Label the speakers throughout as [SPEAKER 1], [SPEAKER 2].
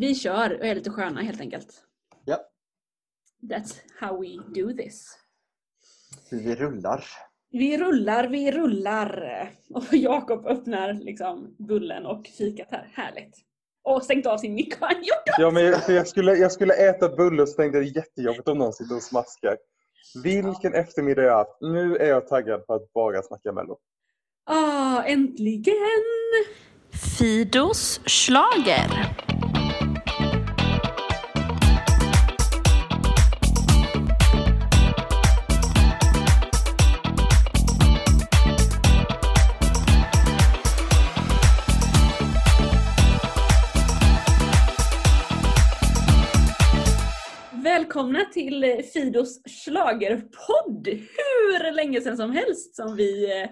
[SPEAKER 1] Vi kör och är lite sköna helt enkelt.
[SPEAKER 2] Ja.
[SPEAKER 1] That's how we do this.
[SPEAKER 2] Vi rullar.
[SPEAKER 1] Vi rullar, vi rullar. Och Jakob öppnar liksom bullen och fikat här. Härligt. Och stängt av sin mick har han gjort.
[SPEAKER 3] Ja, men jag, jag, skulle, jag skulle äta bulle och så tänkte jag det är jättejobbigt om någon sitter och smaskar. Vilken eftermiddag jag haft. Nu är jag taggad på att bara snacka Mello.
[SPEAKER 1] Ah, äntligen!
[SPEAKER 4] Fidos slager.
[SPEAKER 1] Välkomna till Fidos schlagerpodd! Hur länge sedan som helst som vi eh,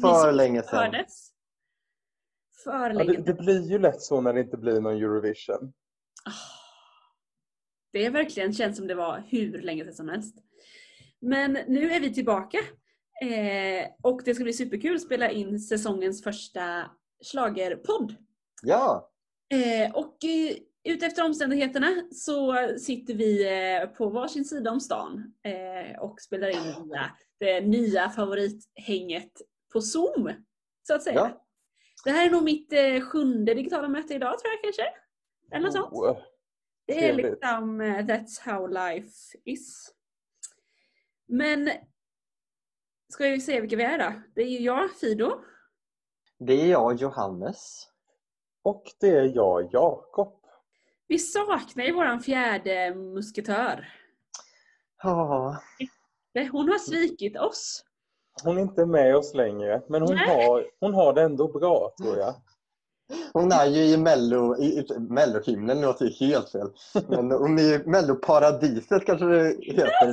[SPEAKER 2] För länge sedan.
[SPEAKER 1] hördes. För
[SPEAKER 3] Ja,
[SPEAKER 1] länge
[SPEAKER 3] det, det blir ju lätt så när det inte blir någon Eurovision.
[SPEAKER 1] Det är verkligen känns som det var hur länge sedan som helst. Men nu är vi tillbaka. Eh, och det ska bli superkul att spela in säsongens första schlagerpodd.
[SPEAKER 2] Ja,
[SPEAKER 1] Eh, och eh, utefter omständigheterna så sitter vi eh, på varsin sida om stan eh, och spelar in det nya favorithänget på Zoom. Så att säga.
[SPEAKER 2] Ja.
[SPEAKER 1] Det här är nog mitt eh, sjunde digitala möte idag tror jag kanske. Eller något sånt.
[SPEAKER 3] Oh,
[SPEAKER 1] Det är liksom that's how life is. Men ska jag säga vilka vi är då? Det är ju jag, Fido.
[SPEAKER 2] det är jag, Johannes.
[SPEAKER 3] Och det är jag, Jakob.
[SPEAKER 1] Vi saknar ju våran fjärde musketör.
[SPEAKER 2] Ja,
[SPEAKER 1] Det- Hon har svikit oss.
[SPEAKER 3] Hon är inte med oss längre, men hon
[SPEAKER 1] Nej.
[SPEAKER 3] har, hon har det ändå bra tror jag.
[SPEAKER 2] hon är ju i mello, i, mellohimlen låter ju helt fel. Men hon är i melloparadiset kanske det heter.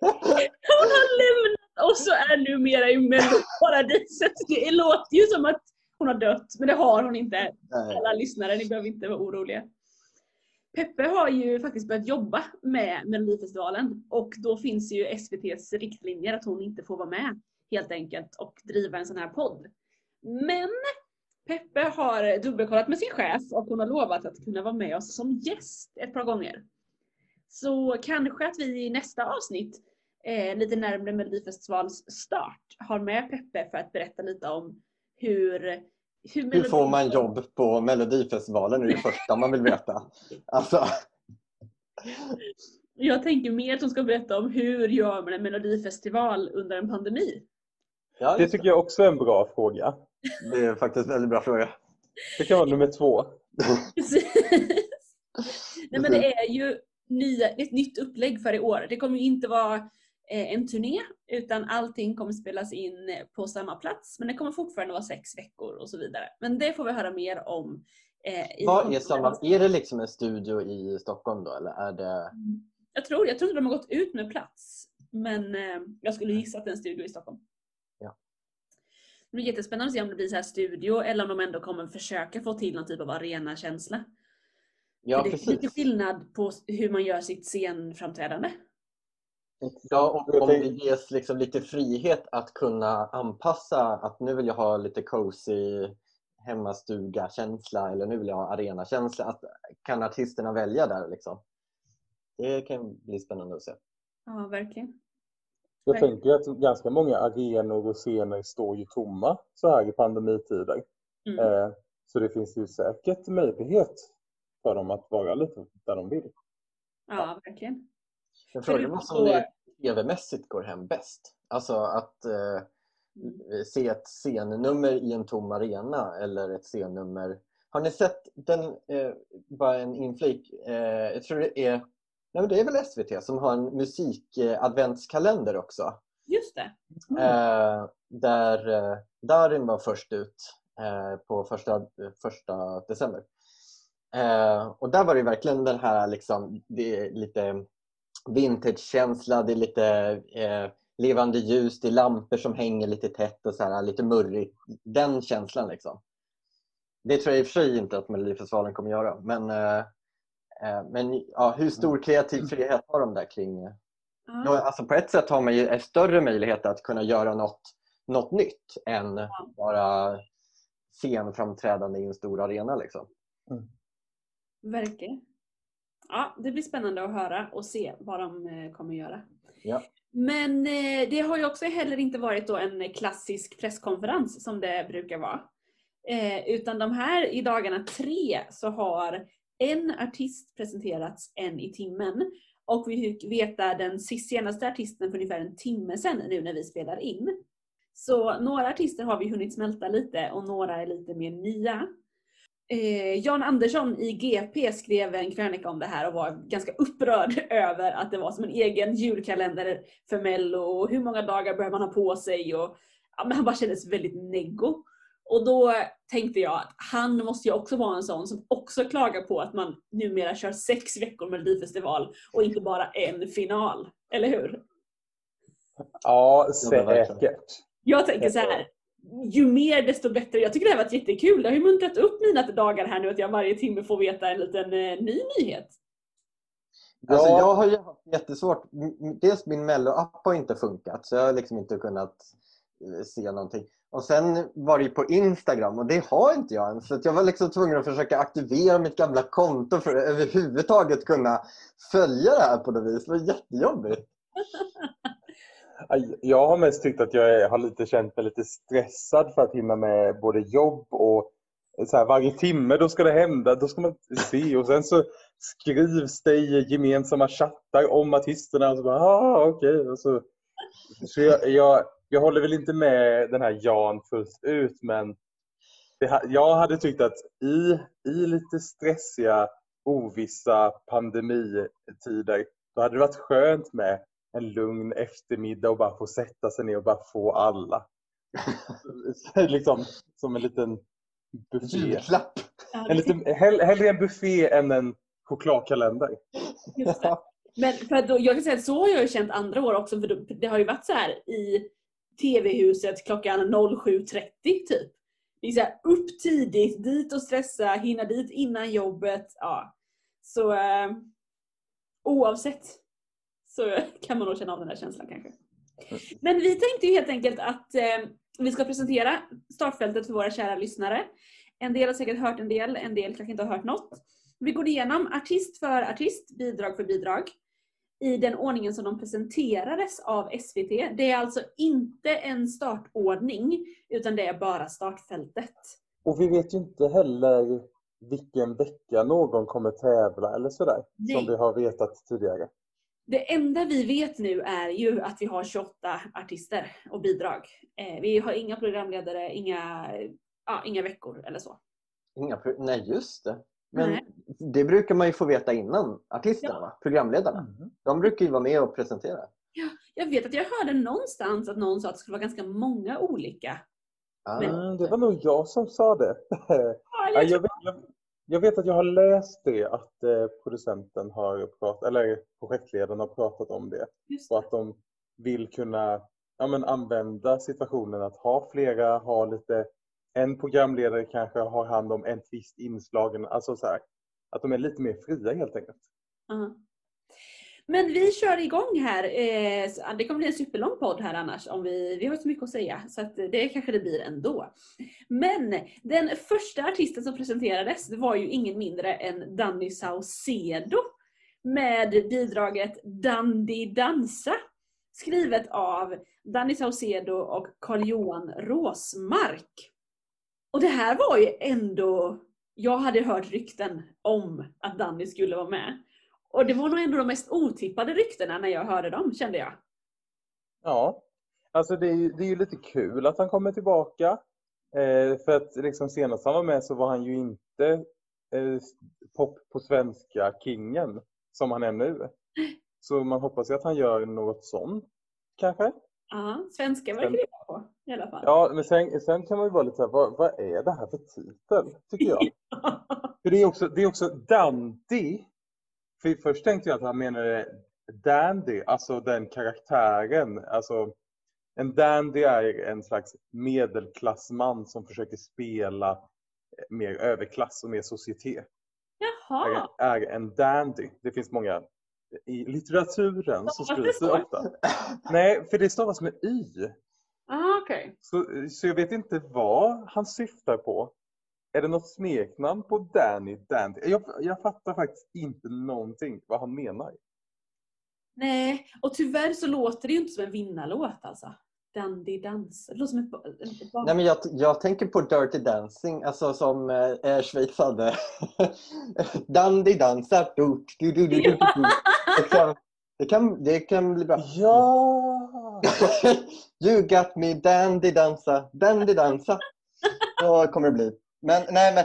[SPEAKER 1] Hon har lämnat oss och är numera i melloparadiset. Det låter ju som att hon har dött, men det har hon inte.
[SPEAKER 2] Nej.
[SPEAKER 1] Alla lyssnare, ni behöver inte vara oroliga. Peppe har ju faktiskt börjat jobba med Melodifestivalen och då finns ju SVTs riktlinjer att hon inte får vara med helt enkelt och driva en sån här podd. Men Peppe har dubbelkollat med sin chef och hon har lovat att kunna vara med oss som gäst ett par gånger. Så kanske att vi i nästa avsnitt, eh, lite närmare Melodifestivalens start, har med Peppe för att berätta lite om hur hur,
[SPEAKER 2] Hur får man jobb på Melodifestivalen? Är det första man vill veta. Alltså,
[SPEAKER 1] Jag tänker mer att hon ska berätta om hur gör man en melodifestival under en pandemi.
[SPEAKER 2] ja,
[SPEAKER 3] Det tycker jag också är en bra fråga.
[SPEAKER 2] det är faktiskt en väldigt bra fråga.
[SPEAKER 3] Det kan vara nummer två.
[SPEAKER 1] Precis. Nej men det är ju nya, ett nytt upplägg för i år. Det kommer ju inte vara en turné utan allting kommer spelas in på samma plats. Men det kommer fortfarande vara sex veckor och så vidare. Men det får vi höra mer om. Eh, i
[SPEAKER 2] Vad är, samma, är det liksom en studio i Stockholm då eller är det...
[SPEAKER 1] Jag tror, jag tror inte de har gått ut med plats. Men eh, jag skulle gissa att det är en studio i Stockholm.
[SPEAKER 2] Ja.
[SPEAKER 1] Det blir jättespännande att se om det blir så här studio eller om de ändå kommer försöka få till någon typ av arenakänsla.
[SPEAKER 2] Ja
[SPEAKER 1] För det är lite
[SPEAKER 2] precis.
[SPEAKER 1] skillnad på hur man gör sitt scenframträdande.
[SPEAKER 2] Ja, om
[SPEAKER 3] tänk-
[SPEAKER 2] det ges liksom lite frihet att kunna anpassa att nu vill jag ha lite cozy hemmastuga-känsla eller nu vill jag ha arena-känsla. Att, kan artisterna välja där liksom? Det kan bli spännande att se.
[SPEAKER 1] Ja, verkligen.
[SPEAKER 3] Jag tänker att ganska många arenor och scener står ju tomma så här i pandemitider.
[SPEAKER 1] Mm.
[SPEAKER 3] Eh, så det finns ju säkert möjlighet för dem att vara lite där de vill.
[SPEAKER 1] Ja, verkligen.
[SPEAKER 2] Men frågan är vad som
[SPEAKER 1] Förutom-
[SPEAKER 2] det tv-mässigt går hem bäst. Alltså att eh,
[SPEAKER 1] Mm.
[SPEAKER 2] se ett scennummer i en tom arena eller ett scennummer. Har ni sett den, eh, bara en inflik, eh, jag tror det är, nej det är väl SVT som har en musik-adventskalender också.
[SPEAKER 1] Just det. Mm.
[SPEAKER 2] Eh, där eh, Darin var först ut eh, på första, första december. Eh, och där var det verkligen den här liksom, det är lite vintage-känsla, det är lite eh, levande ljus, det är lampor som hänger lite tätt och så här, lite murrigt. Den känslan liksom. Det tror jag i och för sig inte att Melodifestivalen kommer göra. Men, eh, eh, men ja, hur stor kreativ frihet har de där kring...
[SPEAKER 1] Ja,
[SPEAKER 2] alltså på ett sätt har man ju en större möjlighet att kunna göra något, något nytt än bara scenframträdande i en stor arena. Liksom.
[SPEAKER 3] Mm.
[SPEAKER 1] Verkligen. Ja, det blir spännande att höra och se vad de eh, kommer göra.
[SPEAKER 2] Ja.
[SPEAKER 1] Men eh, det har ju också heller inte varit en klassisk presskonferens som det brukar vara. Eh, utan de här i dagarna tre så har en artist presenterats en i timmen. Och vi fick veta den senaste artisten för ungefär en timme sedan nu när vi spelar in. Så några artister har vi hunnit smälta lite och några är lite mer nya. Eh, Jan Andersson i GP skrev en krönika om det här och var ganska upprörd över att det var som en egen julkalender för Mello och hur många dagar behöver man ha på sig och ja, men han bara kändes väldigt neggo. Och då tänkte jag att han måste ju också vara en sån som också klagar på att man numera kör sex veckor Melodifestival och inte bara en final. Eller hur?
[SPEAKER 3] Ja, säkert.
[SPEAKER 1] Jag tänker så här. Ju mer desto bättre. Jag tycker det har varit jättekul. Det har ju muntrat upp mina dagar här nu att jag varje timme får veta en liten eh, ny nyhet.
[SPEAKER 2] Alltså,
[SPEAKER 3] Ja.
[SPEAKER 2] jag har ju haft jättesvårt. Dels min Mello-app har inte funkat så jag har liksom inte kunnat eh, se någonting. Och sen var det ju på Instagram och det har inte jag än. Så jag var liksom tvungen att försöka aktivera mitt gamla konto för att överhuvudtaget kunna följa det här på något vis. Det var jättejobbigt.
[SPEAKER 3] Jag har mest tyckt att jag har lite känt mig lite stressad för att hinna med både jobb och eh, så här, varje timme då ska det hända, då ska man se och sen så skrivs det i gemensamma chattar om artisterna och så bara ah, okej. Okay. Så, så jag, jag, jag håller väl inte med den här Jan fullt ut men det, jag hade tyckt att i, i lite stressiga, ovissa pandemitider då hade det varit skönt med en lugn eftermiddag och bara få sätta sig ner och bara få alla. liksom som en liten buffé.
[SPEAKER 2] Julklapp.
[SPEAKER 1] Ja,
[SPEAKER 3] En liten, hell, hellre en buffé än en chokladkalender.
[SPEAKER 1] Men för då, jag kan säga att så har jag ju känt andra år också. För det har ju varit så här i TV-huset klockan 07.30 typ. Det är så här, upp tidigt, dit och stressa, hinna dit innan jobbet. Ja. Så eh, oavsett så kan man nog känna av den där känslan kanske. Men vi tänkte ju helt enkelt att eh, vi ska presentera startfältet för våra kära lyssnare. En del har säkert hört en del, en del kanske inte har hört något. Vi går igenom artist för artist, bidrag för bidrag i den ordningen som de presenterades av SVT. Det är alltså inte en startordning utan det är bara startfältet.
[SPEAKER 3] Och vi vet ju inte heller vilken vecka någon kommer tävla eller sådär.
[SPEAKER 1] Nej.
[SPEAKER 3] Som vi har vetat tidigare.
[SPEAKER 1] Det enda vi vet nu är ju att vi har 28 artister och bidrag. Eh, vi har inga programledare, inga, ja, inga veckor eller så.
[SPEAKER 2] Inga Nej, just det. Men
[SPEAKER 1] Nej.
[SPEAKER 2] det brukar man ju få veta innan artisterna,
[SPEAKER 1] Ja.
[SPEAKER 2] va? programledarna. De brukar ju vara med och presentera.
[SPEAKER 1] Jag vet att jag hörde någonstans att någon sa att det skulle vara ganska många olika.
[SPEAKER 2] Ah,
[SPEAKER 1] Men-
[SPEAKER 3] Mm, det var nog jag som sa det.
[SPEAKER 1] Ja,
[SPEAKER 3] Ja,
[SPEAKER 1] jag
[SPEAKER 3] jag, vet, jag, jag vet att jag har läst det, att eh, producenten har pratat, eller projektledaren har pratat om det.
[SPEAKER 1] just
[SPEAKER 3] Och
[SPEAKER 1] det.
[SPEAKER 3] att de vill kunna ja, men använda situationen att ha flera, ha lite, en programledare kanske har hand om ett visst inslag. Alltså så här, att de är lite mer fria helt enkelt.
[SPEAKER 1] Ja. Men vi kör igång här. Eh, det kommer bli en superlång podd här annars. Om vi, vi har så mycket att säga. Så att det kanske det blir ändå. Men den första artisten som presenterades var ju ingen mindre än Danny Saucedo. Med bidraget Dandy Dansa. Skrivet av Danny Saucedo och Carl-Johan Råsmark. Och det här var ju ändå... Jag hade hört rykten om att Danny skulle vara med. Och det var nog ändå de mest otippade ryktena när jag hörde dem, kände jag.
[SPEAKER 3] Ja, alltså det är, ju- det är ju lite kul att han kommer tillbaka. Eh, för att liksom senast han var med så var han ju inte eh, pop på svenska kingen som han är nu. Så man hoppas ju att han gör något sånt kanske.
[SPEAKER 1] Ja, svenska verkar det vara på i alla fall.
[SPEAKER 3] Ja, men sen, sen kan man ju vara lite så här, vad, vad är det här för titel? Tycker jag. För det är också, det är också Dandy. För först tänkte jag att han menade Dandy, alltså den karaktären. Alltså, en dandy är en slags medelklassman som försöker spela mer överklass och mer societet.
[SPEAKER 1] Jaha,
[SPEAKER 3] Är, är en dandy. Det finns många i litteraturen
[SPEAKER 1] det
[SPEAKER 3] skrivs det ofta. Nej, för det stavas med Y.
[SPEAKER 1] ah, okej.
[SPEAKER 3] Så, så jag vet inte vad han syftar på. Är det något smeknamn på Danny Dandy? Jag, jag fattar faktiskt inte någonting vad han menar.
[SPEAKER 1] Nej, och tyvärr så låter det ju inte som en vinnarlåt alltså. Dandy dans. Det låter som ett.
[SPEAKER 2] Nej, men jag, jag tänker på Dirty Dancing, alltså som eh, Schweiz hade. Dandy dansar. Du, du, du, du, du, du. Det, kan, det, kan, det kan bli bra.
[SPEAKER 3] Ja!
[SPEAKER 2] you got me dandy dansa, dandy dansa. Så kommer det bli. Men nej men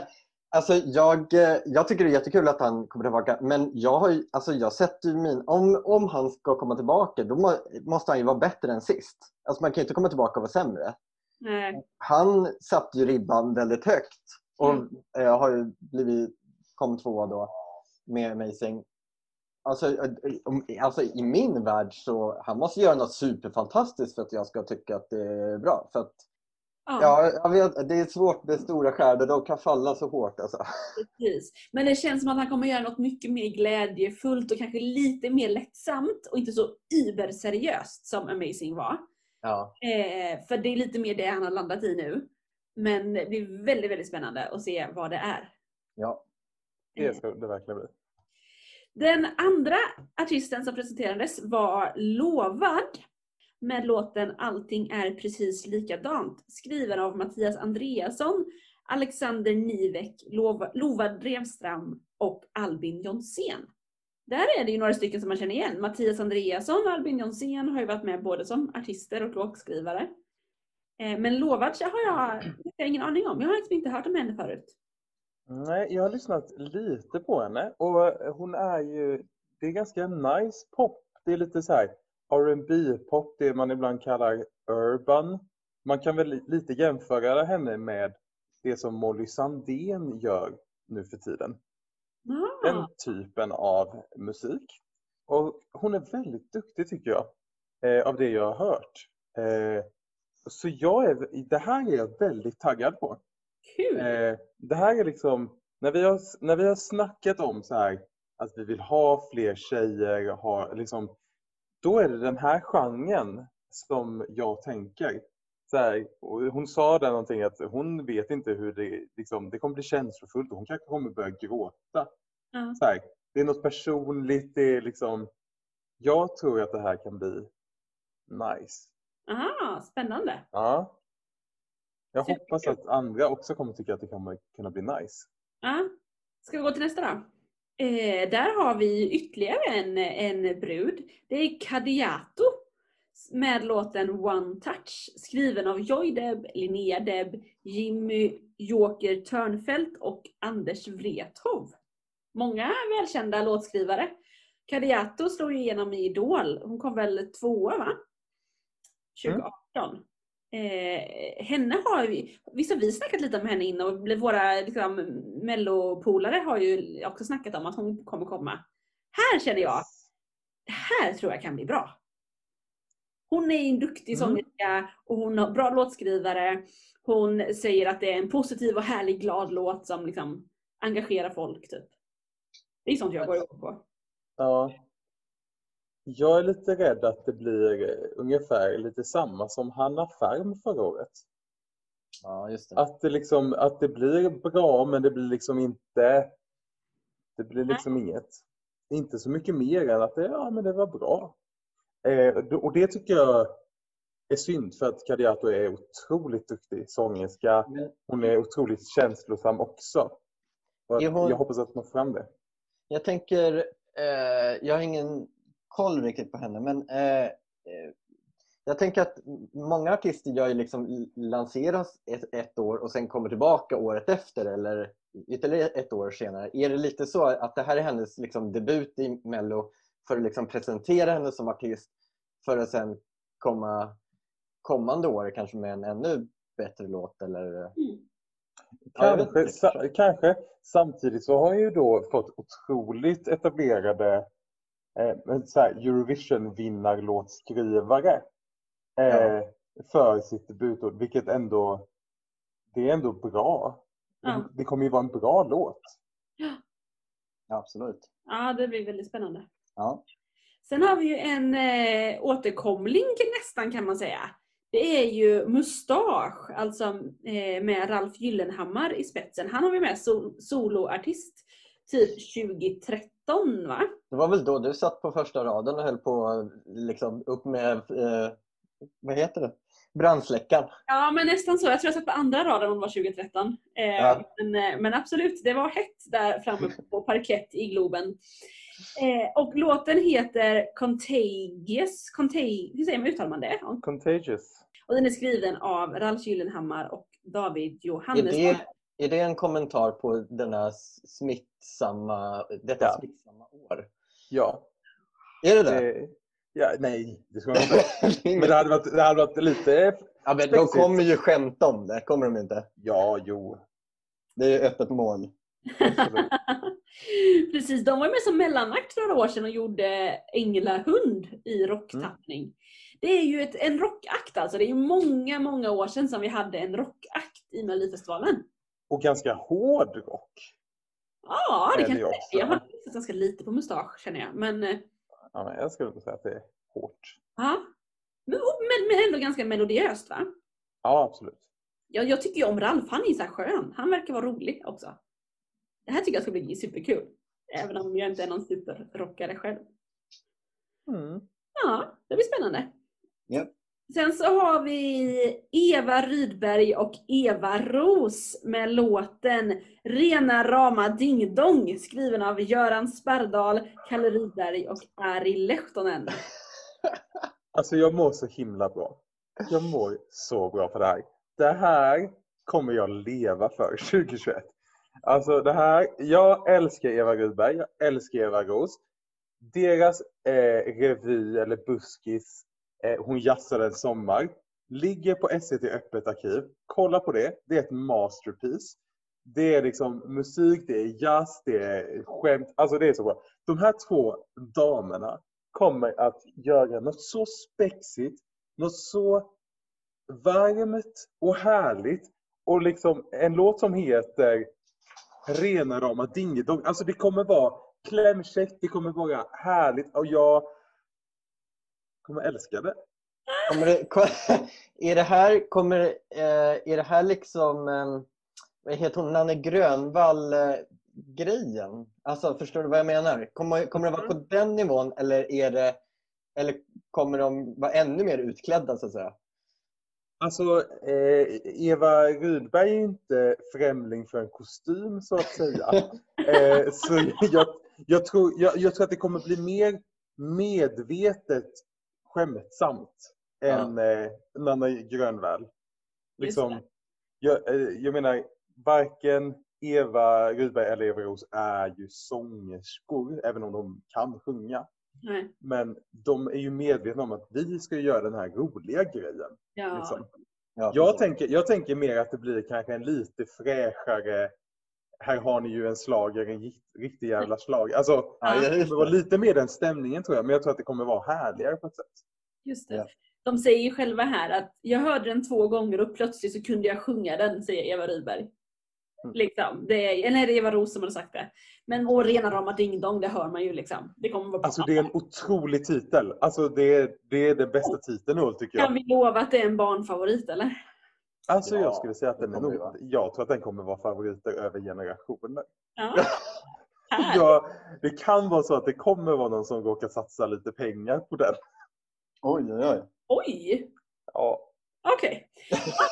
[SPEAKER 2] alltså jag, eh, jag tycker det är jättekul att han kommer tillbaka men jag har ju, alltså jag sätter ju min, om, om han ska komma tillbaka då må, måste han ju vara bättre än sist. Alltså man kan ju inte komma tillbaka och vara sämre.
[SPEAKER 1] Nej.
[SPEAKER 2] Han satte ju ribban väldigt högt och
[SPEAKER 1] Mm.
[SPEAKER 2] eh, har ju blivit, kom tvåa då med Amazing. Alltså, eh, om- alltså i min värld så han måste göra något superfantastiskt för att jag ska tycka att det är bra. För att,
[SPEAKER 1] Ja,
[SPEAKER 2] ja, jag vet, det är svårt med stora stjärnor, de kan falla så hårt. Alltså.
[SPEAKER 1] precis. Men det känns som att han kommer göra något mycket mer glädjefullt och kanske lite mer lättsamt och inte så überseriöst som Amazing var.
[SPEAKER 2] Ja.
[SPEAKER 1] Eh, för det är lite mer det han har landat i nu. Men det blir väldigt, väldigt spännande att se vad det är.
[SPEAKER 2] Ja.
[SPEAKER 3] Det ska det verkligen bli.
[SPEAKER 1] Den andra artisten som presenterades var Lovad med låten Allting är precis likadant. Skriven av Mattias Andreasson, Alexander Nivek, Lova Drevstram och Albin Jonsén. Där är det ju några stycken som man känner igen. Mattias Andreasson och Albin Jonsén har ju varit med både som artister och låtskrivare. Eh, men Lovad har jag, jag har ingen aning om. Jag har liksom inte hört om henne förut.
[SPEAKER 3] Nej, jag har lyssnat lite på henne och hon är ju, det är ganska nice pop. Det är lite så här R&B pop det man ibland kallar urban. Man kan väl lite jämföra henne med det som Molly Sandén gör nu för tiden. Den
[SPEAKER 1] Ah,
[SPEAKER 3] typen av musik. Och hon är väldigt duktig tycker jag, eh, av det jag har hört. Eh, så jag är, det här är jag väldigt taggad på.
[SPEAKER 1] kul!
[SPEAKER 3] Eh, det här är liksom, när vi, har, när vi har snackat om så här att vi vill ha fler tjejer, ha, liksom, då är det den här genren som jag tänker. Så här, hon sa där någonting att hon vet inte hur det, liksom, det kommer bli känslofullt och hon kanske kommer börja gråta.
[SPEAKER 1] Ja.
[SPEAKER 3] Så här, det är något personligt, det är liksom, jag tror att det här kan bli nice.
[SPEAKER 1] Aha, spännande.
[SPEAKER 3] Ja. Jag
[SPEAKER 1] Superkul.
[SPEAKER 3] hoppas att andra också kommer tycka att det kommer kunna bli nice.
[SPEAKER 1] Ja. Ska vi gå till nästa då? Eh, där har vi ytterligare en, en brud. Det är Kadiato med låten One Touch skriven av Joy Deb, Linnea Deb, Jimmy Joker Törnfält och Anders Wrethov. Många välkända låtskrivare. Kadiato slog igenom i Idol. Hon kom väl tvåa va? 2018. Eh, henne har vi, visst har vi snackat lite om henne innan och våra liksom, mellopolare har ju också snackat om att hon kommer komma. Här känner jag, det här tror jag kan bli bra. Hon är en duktig
[SPEAKER 3] Mm.
[SPEAKER 1] sångerska och hon har bra låtskrivare. Hon säger att det är en positiv och härlig glad låt som liksom engagerar folk. Typ. Det är sånt jag går igång på.
[SPEAKER 3] Ja. Jag är lite rädd att det blir eh, ungefär lite samma som Hanna Färm förra året.
[SPEAKER 2] ja, just det.
[SPEAKER 3] Att det, liksom, att det blir bra men det blir liksom inte Det blir liksom inget Inte så mycket mer än att det, ja, men det var bra. Eh, och det tycker jag är synd för att Kadiato är otroligt duktig sångerska. Hon är otroligt känslosam också.
[SPEAKER 2] Hon-
[SPEAKER 3] Jag hoppas att man får fram det.
[SPEAKER 2] Jag tänker, eh, jag har ingen koll riktigt på henne men eh, eh, jag tänker att många artister gör ju liksom lanseras ett, ett år och sen kommer tillbaka året efter eller ytterligare ett år senare. Är det lite så att det här är hennes liksom debut i Mello för att liksom presentera henne som artist för att sen komma kommande år kanske med en ännu bättre låt eller?
[SPEAKER 1] Mm.
[SPEAKER 3] Kanske, sa, kanske. Samtidigt så har jag ju då fått otroligt etablerade eh, så här Eurovision-vinnarlåtskrivare eh,
[SPEAKER 2] Ja.
[SPEAKER 3] för sitt debutår, vilket ändå det är ändå bra.
[SPEAKER 1] Ja.
[SPEAKER 3] Det kommer ju vara en bra låt.
[SPEAKER 2] Ja, absolut.
[SPEAKER 1] Ja, det blir väldigt spännande.
[SPEAKER 2] Ja.
[SPEAKER 1] Sen har vi ju en eh, återkomling nästan kan man säga. Det är ju Mustasch, alltså eh, med Ralf Gyllenhammar i spetsen. Han har vi med sol, soloartist typ 2013 va?
[SPEAKER 2] Det var väl då du satt på första raden och höll på liksom upp med, eh, vad heter det, brandsläckaren.
[SPEAKER 1] Ja men nästan så. Jag tror jag satt på andra raden om det var 2013. Eh,
[SPEAKER 2] Ja.
[SPEAKER 1] men, eh, men absolut, det var hett där framme på parkett i Globen. Eh, och låten heter Contagious. Contag Hur säger man, uttalar man det?
[SPEAKER 3] Contagious.
[SPEAKER 1] Och den är skriven av Ralf Gyllenhammar och David
[SPEAKER 2] Är
[SPEAKER 1] Johannesson.
[SPEAKER 2] det, är det en kommentar på denna smittsamma, detta
[SPEAKER 3] Ja.
[SPEAKER 2] smittsamma år?
[SPEAKER 3] Ja.
[SPEAKER 2] Är det det?
[SPEAKER 3] Det, ja nej, det ska man inte. Men det hade varit, det hade varit lite...
[SPEAKER 2] ja, men de kommer ju skämta om det, kommer de inte?
[SPEAKER 3] Ja, jo.
[SPEAKER 2] Det är ju öppet mål.
[SPEAKER 3] Absolut.
[SPEAKER 1] Precis, de var med som mellanakt för några år sedan och gjorde Änglahund i rocktappning. Det är ju ett, en rockakt alltså. Det är ju många, många år sedan som vi hade en rockakt i Melodifestivalen.
[SPEAKER 3] Och ganska hård rock.
[SPEAKER 1] Ja, det kan jag säga. Jag har lyssnat ganska lite på Mustasch känner jag. Men, eh,
[SPEAKER 3] Ja, men jag skulle inte säga att det är hårt.
[SPEAKER 1] ja. men, men, men ändå ganska melodiöst va?
[SPEAKER 3] Ja, absolut.
[SPEAKER 1] Jag, jag tycker ju om Ralf, han är så här skön. Han verkar vara rolig också. Det här tycker jag ska bli superkul. Även om jag inte är någon superrockare själv.
[SPEAKER 3] Mm.
[SPEAKER 1] Ja, det blir spännande.
[SPEAKER 2] Ja.
[SPEAKER 1] Sen så har vi Eva Rydberg och Eva Ros med låten Rena rama ding dong skriven av Göran Sperdal, Kalle Rydberg och Ari Lehtonen.
[SPEAKER 3] Alltså jag mår så himla bra. Jag mår så bra för det här. Det här kommer jag leva för 2021. Alltså det här, jag älskar Eva Rydberg, jag älskar Eva Ros. Deras eh, revy eller buskis, Eh, hon jazzar en sommar, ligger på SVT Öppet arkiv. Kolla på det, det är ett masterpiece. Det är liksom musik, det är jazz, det är skämt. Alltså det är så bra. De här två damerna kommer att göra något så spexigt, något så varmt och härligt. Och liksom en låt som heter Rena rama dingedong. Alltså det kommer vara klämkäckt, det kommer vara härligt och jag kommer älska det.
[SPEAKER 2] Kommer det, är det här, kommer, eh, är det här liksom, eh, vad heter hon, Nanne Grönvall grejen? Alltså förstår du vad jag menar? Kommer, kommer det vara på den nivån eller är det, eller kommer de vara ännu mer utklädda så att säga?
[SPEAKER 3] Alltså, eh, Eva Rydberg är inte främling för en kostym så att säga. eh, så jag, jag, tror, jag, jag tror att det kommer bli mer medvetet skämtsamt
[SPEAKER 2] Ja.
[SPEAKER 3] än eh, Nanna Grönvall. Liksom, jag, eh, jag menar, varken Eva Rydberg eller Eva Ros är ju sångerskor, även om de kan sjunga.
[SPEAKER 1] Nej.
[SPEAKER 3] Men de är ju medvetna om att vi ska göra den här roliga grejen.
[SPEAKER 1] Ja.
[SPEAKER 3] Liksom.
[SPEAKER 2] Ja,
[SPEAKER 3] Jag, tänker, jag tänker mer att det blir kanske en lite fräschare här har ni ju en slager, en rikt- riktig jävla slag. Alltså,
[SPEAKER 2] Ja,
[SPEAKER 3] det
[SPEAKER 2] just
[SPEAKER 3] kommer vara
[SPEAKER 2] det.
[SPEAKER 3] lite mer den stämningen tror jag, men jag tror att det kommer vara härligare på ett sätt.
[SPEAKER 1] Just det.
[SPEAKER 2] Ja.
[SPEAKER 1] De säger ju själva här att jag hörde den två gånger och plötsligt så kunde jag sjunga den, säger Eva Rydberg.
[SPEAKER 3] Mm.
[SPEAKER 1] Liksom. Det är, eller det Eva Roos som har sagt det? Men och rena rama ding dong, det hör man ju liksom. Det kommer vara
[SPEAKER 3] Alltså det är en otrolig titel. Alltså det är, det är den bästa titeln nu tycker
[SPEAKER 1] Kan
[SPEAKER 3] jag.
[SPEAKER 1] vi lova att det är en barnfavorit eller?
[SPEAKER 3] Alltså
[SPEAKER 2] Ja,
[SPEAKER 3] jag skulle säga att den är nog, jag tror att den kommer vara favoriter över generationer.
[SPEAKER 1] Ja.
[SPEAKER 3] Ja, det kan vara så att det kommer vara någon som råkar satsa lite pengar på den.
[SPEAKER 2] Oj, oj, oj.
[SPEAKER 1] Oj!
[SPEAKER 3] Ja,
[SPEAKER 1] Okej,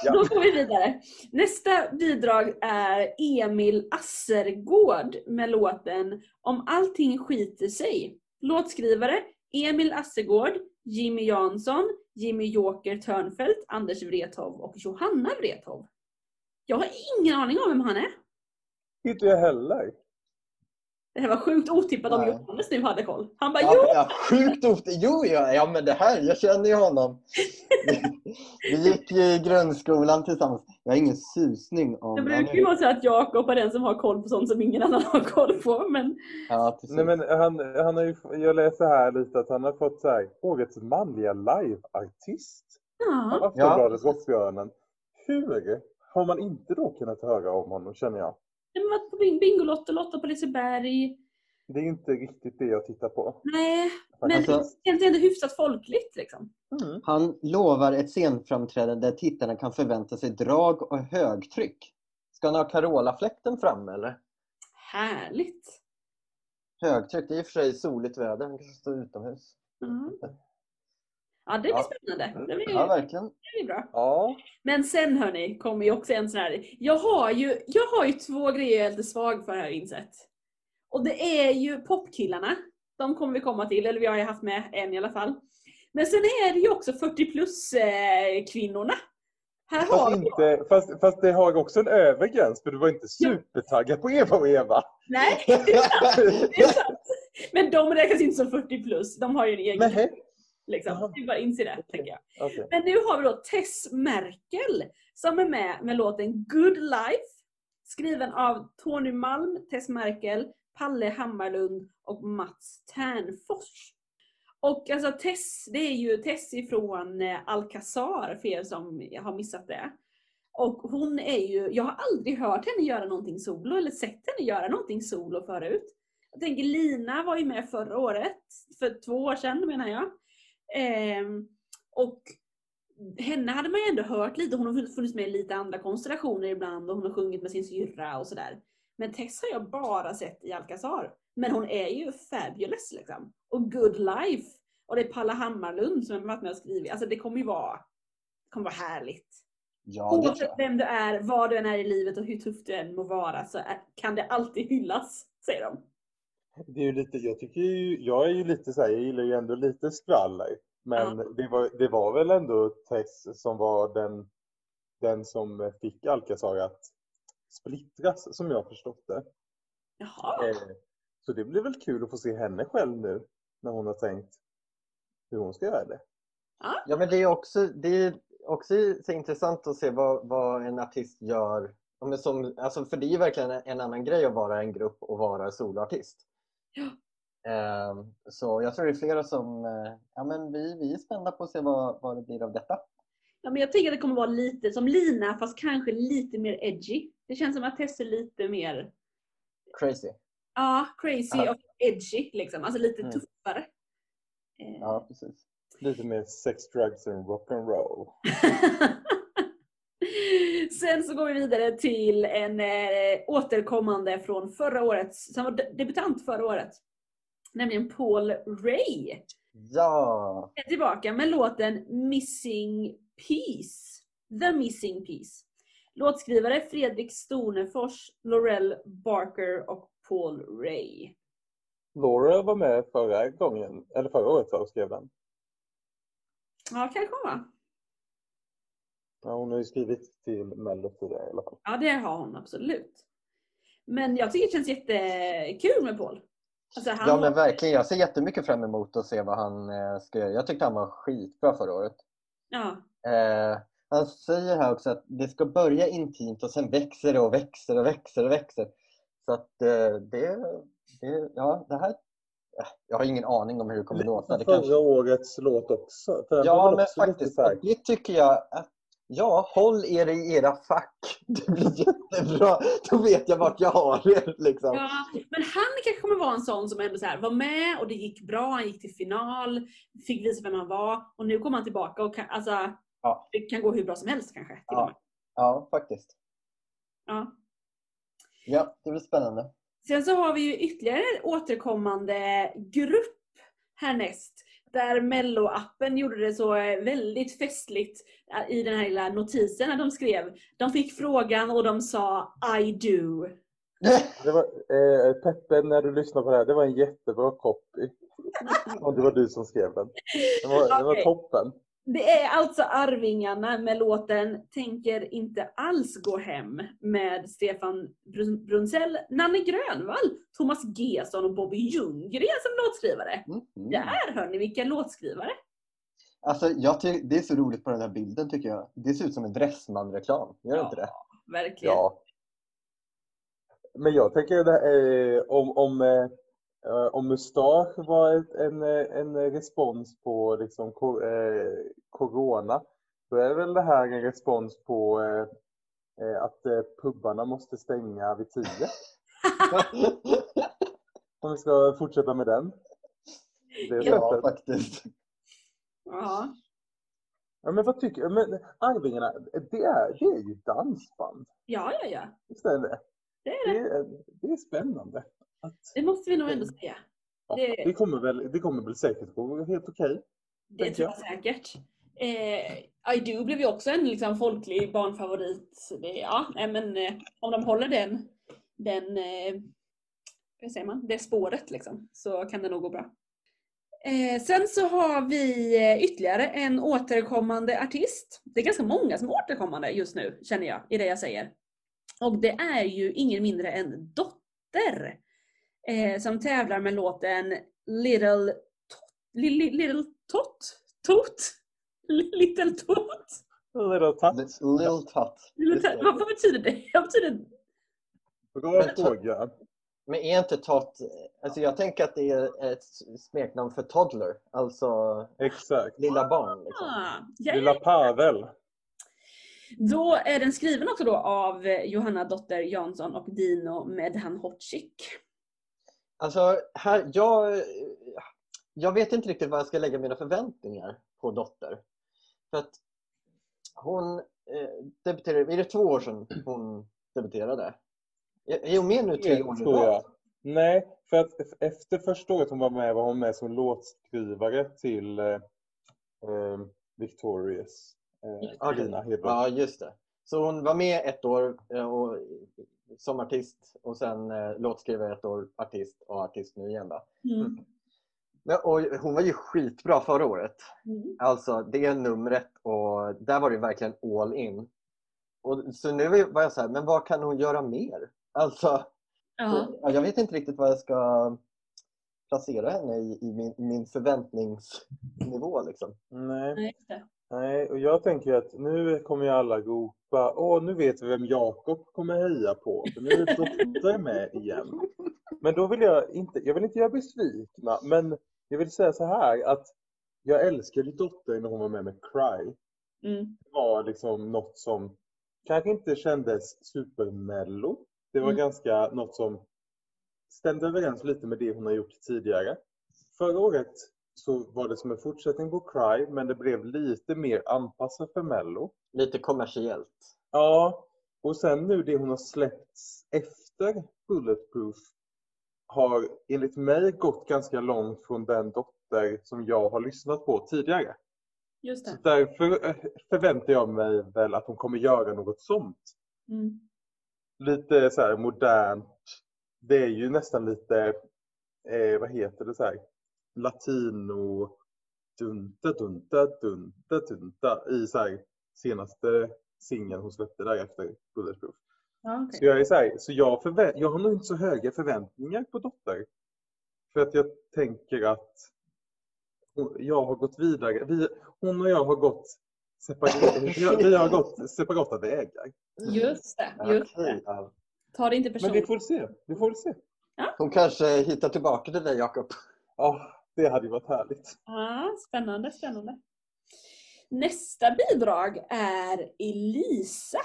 [SPEAKER 3] Ja.
[SPEAKER 1] då går vi vidare. Nästa bidrag är Emil Assergård med låten Om allting skiter sig. Låtskrivare Emil Assergård, Jimmy Jansson, Jimmy Joker Törnfeldt, Anders Wrethov och Johanna Wrethov. Jag har ingen aning om vem han är.
[SPEAKER 3] inte jag heller.
[SPEAKER 1] Det här var sjukt otippat om. Johannes nu hade koll. Han bara
[SPEAKER 2] Ja,
[SPEAKER 1] jo!
[SPEAKER 2] ja, sjukt ofta. Jo, ja, ja, men det här, jag känner ju honom. Vi, gick ju i grundskolan tillsammans. Jag har ingen susning om...
[SPEAKER 1] Det brukar ju vara så att Jakob är den som har koll på sånt som ingen annan har koll på. Men
[SPEAKER 2] Ja, precis.
[SPEAKER 3] Nej, men han, han har ju, jag läser här lite att han har fått så här, årets manliga liveartist
[SPEAKER 1] ja,
[SPEAKER 3] av Aftonbladets Rockbjörnen. Hur har man inte då kunnat höra om honom känner jag?
[SPEAKER 1] Jag har varit på Bing- Bingolotto, Lotta på Liseberg.
[SPEAKER 3] Det är inte riktigt det jag tittar på.
[SPEAKER 1] Nej, Men
[SPEAKER 2] Alltså-
[SPEAKER 1] det känns ändå hyfsat folkligt liksom.
[SPEAKER 3] Mm.
[SPEAKER 2] Han lovar ett scenframträdande där tittarna kan förvänta sig drag och högtryck. Ska han ha Carola-fläkten framme eller?
[SPEAKER 1] Härligt.
[SPEAKER 2] Högtryck, det är i och för sig soligt väder. Han kanske står utomhus.
[SPEAKER 1] Mm. Ja, det blir
[SPEAKER 2] Ja.
[SPEAKER 1] spännande. Det blir,
[SPEAKER 2] Ja, verkligen.
[SPEAKER 1] det blir bra.
[SPEAKER 3] Ja.
[SPEAKER 1] Men sen hörni, kommer ju också en sån här. Jag har ju, jag har ju två grejer jag är lite svag för har jag insett. Och det är ju popkillarna. De kommer vi komma till, eller vi har ju haft med en i alla fall. Men sen är det ju också 40 plus eh, kvinnorna. Här har
[SPEAKER 3] Fast,
[SPEAKER 1] vi
[SPEAKER 3] inte, fast, fast det har också en övre gräns för du var inte supertaggad på Eva och Eva.
[SPEAKER 1] Nej, det är sant. Det är sant. Men de räknas inte som 40 plus. De har ju en egen.
[SPEAKER 3] Nej.
[SPEAKER 1] Liksom. Vi bara inse det, tänker jag.
[SPEAKER 3] Okej.
[SPEAKER 1] Men nu har vi då Tess Merkel som är med med låten Good Life. Skriven av Tony Malm, Tess Merkel, Palle Hammarlund och Mats Ternfors. Och alltså Tess, det är ju Tess ifrån eh, Alcazar för er som har missat det. Och hon är ju, jag har aldrig hört henne göra någonting solo eller sett henne göra någonting solo förut. Jag tänker Lina var ju med förra året, för två år sedan menar jag. Ehm, och henne hade man ju ändå hört lite, hon har funnits med i lite andra konstellationer ibland och hon har sjungit med sin syrra och sådär. Men Tess har jag bara sett i Alcazar. Men hon är ju fabulous liksom. Och Good Life. Och det är Palla Hammarlund som har varit med och skrivit. Alltså det kommer ju vara, det kommer vara härligt.
[SPEAKER 2] Ja,
[SPEAKER 1] Oavsett
[SPEAKER 2] jag.
[SPEAKER 1] vem du är, var du än är i livet och hur tufft du än må vara så kan det alltid hyllas, säger de.
[SPEAKER 3] Det är ju lite, jag, tycker ju, jag är ju lite så här, jag gillar ju ändå lite skvaller. Men det, var, det var väl ändå Tess som var den, den som fick Alcazar att splittras som jag förstått det.
[SPEAKER 1] Jaha.
[SPEAKER 3] Eh, Så det blir väl kul att få se henne själv nu när hon har tänkt hur hon ska göra det.
[SPEAKER 2] Ja, men det är också, det är också så intressant att se vad, vad en artist gör. Ja, som, alltså, för det är ju verkligen en, en annan grej att vara en grupp och vara soloartist. Ehm, så jag tror det är flera som, eh, ja men vi, vi är spända på att se vad, vad det blir av detta.
[SPEAKER 1] Ja, men jag tänker att det kommer vara lite som Lina fast kanske lite mer edgy. Det känns som att Tess är lite mer
[SPEAKER 2] Crazy.
[SPEAKER 1] ja, crazy
[SPEAKER 2] Ja.
[SPEAKER 1] och edgy liksom. Alltså lite
[SPEAKER 2] Mm.
[SPEAKER 1] tuffare. Eh,
[SPEAKER 2] Ja, precis.
[SPEAKER 3] Lite mer sex, drugs and rock'n'roll.
[SPEAKER 1] Sen så går vi vidare till en eh, återkommande från förra året, som var de- debutant förra året. Nämligen Paul Ray.
[SPEAKER 2] Ja!
[SPEAKER 1] är tillbaka med låten Missing Piece. The Missing Piece. Låtskrivare Fredrik Stornefors, Laurel Barker och Paul Ray.
[SPEAKER 3] Laura var med förra gången, eller förra året så skrev den.
[SPEAKER 1] Ja, kanske hon va?
[SPEAKER 3] Ja, hon har ju skrivit till Mello tidigare i alla fall.
[SPEAKER 1] Ja, det har hon absolut. Men jag tycker det känns jättekul med Paul. Alltså, han
[SPEAKER 2] Ja men verkligen, jag ser jättemycket fram emot att se vad han eh, ska göra. Jag tyckte han var skitbra förra året.
[SPEAKER 1] ja,
[SPEAKER 2] Eh, han säger här också att det ska börja intimt och sen växer det och växer och växer och växer. Så att eh, det, det, ja det här, eh, jag har ingen aning om hur det kommer låta. Det
[SPEAKER 3] Förra
[SPEAKER 2] kanske,
[SPEAKER 3] årets låt också.
[SPEAKER 2] Ja men faktiskt, det tycker jag att Ja, håll er i era fack. Det blir jättebra. Då vet jag vart jag har er. Liksom.
[SPEAKER 1] ja. Men han kanske kommer vara en sån som ändå så här, var med och det gick bra, han gick till final, fick visa vem han var och nu kommer han tillbaka och kan, alltså,
[SPEAKER 2] Ja.
[SPEAKER 1] det kan gå hur bra som helst kanske.
[SPEAKER 2] Ja. Ja, faktiskt.
[SPEAKER 1] Ja.
[SPEAKER 2] Ja, det blir spännande.
[SPEAKER 1] Sen så har vi ju ytterligare återkommande grupp härnäst. Där Mello-appen gjorde det så eh, väldigt festligt eh, i den här lilla notisen när de skrev. De fick frågan och de sa I do.
[SPEAKER 3] Det var, eh, Peppe, när du lyssnar på det här, det var en jättebra copy. Om det var du som skrev den. Det var, det var
[SPEAKER 1] Okej.
[SPEAKER 3] toppen.
[SPEAKER 1] Det är alltså Arvingarna med låten Tänker inte alls gå hem med Stefan Brun- Brunsell, Nanne Grönvall, Thomas Gesson och Bobby Ljunggren som låtskrivare.
[SPEAKER 2] Mm.
[SPEAKER 1] Där hör ni vilka låtskrivare.
[SPEAKER 2] Alltså, jag det är så roligt på den här bilden tycker jag. Det ser ut som en Dressman-reklam. Gör det inte det?
[SPEAKER 1] Verkligen.
[SPEAKER 3] Ja. Men jag tänker det, eh, om, om, eh, eh, om mustasch var ett, en, eh, en respons på liksom, eh, corona, då är väl det här en respons på eh, att eh, pubbarna måste stänga vid tio. Om vi ska fortsätta med den. det
[SPEAKER 2] Ja,
[SPEAKER 3] sättet.
[SPEAKER 2] faktiskt.
[SPEAKER 1] Ja.
[SPEAKER 3] Ja, men vad tycker men Arvingarna, det är, det är ju dansband.
[SPEAKER 1] Ja, ja, ja.
[SPEAKER 3] Visst är det?
[SPEAKER 1] Det är det.
[SPEAKER 3] Det är, det är spännande. Att,
[SPEAKER 1] Det måste vi nog ändå säga.
[SPEAKER 3] ja,
[SPEAKER 1] det-
[SPEAKER 3] det, kommer väl, det kommer väl säkert gå helt okej.
[SPEAKER 1] Det
[SPEAKER 3] Tänker
[SPEAKER 1] tror jag säkert. Eh, I Do blev ju också en liksom, folklig barnfavorit. Det, ja, men eh, om de håller den, den eh, vad säger man, det spåret liksom, så kan det nog gå bra. Eh, sen så har vi eh, ytterligare en återkommande artist. Det är ganska många som är återkommande just nu, känner jag, i det jag säger. Och det är ju ingen mindre än Dotter. Eh, som tävlar med låten Little Tot. Li- Little Tot? Tot? Little Tot?
[SPEAKER 3] Little
[SPEAKER 2] Tot.
[SPEAKER 1] Little tot.
[SPEAKER 2] det.
[SPEAKER 1] Vad vad betyder det? Vad betyder
[SPEAKER 3] Bra
[SPEAKER 2] Men-
[SPEAKER 3] fråga.
[SPEAKER 2] Men är inte Tot... Alltså jag tänker att det är ett smeknamn för toddler. Alltså
[SPEAKER 3] Exakt.
[SPEAKER 2] lilla barn. Liksom.
[SPEAKER 1] ah, ja,
[SPEAKER 3] Lilla. Pavel.
[SPEAKER 1] Då är den skriven också då av Johanna Dotter Jansson och Dino Medhan Hotchik.
[SPEAKER 2] Alltså, här, jag, jag vet inte riktigt vad jag ska lägga mina förväntningar på Dotter. För att hon eh, debuterade, är det två år sedan hon debuterade? Är hon med nu tre år
[SPEAKER 3] tror jag. Nej, för att efter första året hon var med var hon med som låtskrivare till eh, eh, Victorious. Eh, Hedlund.
[SPEAKER 2] Ja, just det. Så hon var med ett år eh, och, som artist och sen eh, låtskrivare ett år, artist och artist nu igen. Då.
[SPEAKER 1] Mm.
[SPEAKER 2] Men, och hon var ju skitbra förra året.
[SPEAKER 1] Mm.
[SPEAKER 2] Alltså det numret och där var det verkligen all in. Och, så nu var jag så här, men vad kan hon göra mer? Alltså,
[SPEAKER 1] ja,
[SPEAKER 2] jag vet inte riktigt vad jag ska placera henne i, i min, min förväntningsnivå. Liksom.
[SPEAKER 3] Nej.
[SPEAKER 1] Nej.
[SPEAKER 3] Nej, och jag tänker att nu kommer ju alla ropa Åh, nu vet vi vem Jakob kommer heja på. För nu är Dotter med igen. Men då vill jag inte, jag vill inte göra besvikna, men jag vill säga så här att jag älskade Dotter när hon var med med Cry.
[SPEAKER 1] Mm.
[SPEAKER 3] Det var liksom något som kanske inte kändes supermello. Det var
[SPEAKER 1] Mm.
[SPEAKER 3] ganska något som stämde överens lite med det hon har gjort tidigare. Förra året så var det som en fortsättning på Cry, men det blev lite mer anpassat för mello.
[SPEAKER 2] Lite kommersiellt.
[SPEAKER 3] Ja, och sen nu det hon har släppts efter Bulletproof har enligt mig gått ganska långt från den dotter som jag har lyssnat på tidigare.
[SPEAKER 1] Just
[SPEAKER 3] Så
[SPEAKER 1] det.
[SPEAKER 3] därför eh, förväntar jag mig väl att hon kommer göra något sånt.
[SPEAKER 1] Mm.
[SPEAKER 3] Lite så här modernt. Det är ju nästan lite, eh, vad heter det så här, latino dunta dunta dunta dunta i så här senaste singeln hon släppte där efter Bulletproof.
[SPEAKER 1] Ja, okej.
[SPEAKER 3] Så jag är så här, så jag, förvä- jag har nog inte så höga förväntningar på Dotter. För att jag tänker att hon, jag har gått vidare. Vi, hon och jag har gått separata, vi har gått separata vägar.
[SPEAKER 1] Just det. Just
[SPEAKER 2] Okej,
[SPEAKER 1] det.
[SPEAKER 2] ja.
[SPEAKER 1] Ta det inte
[SPEAKER 3] Men vi
[SPEAKER 1] personligt.
[SPEAKER 3] får se. Vi får se.
[SPEAKER 2] Hon kanske hittar tillbaka till dig Jakob.
[SPEAKER 3] Ja, det hade ju varit härligt.
[SPEAKER 1] Ja, spännande, spännande. Nästa bidrag är Elisa.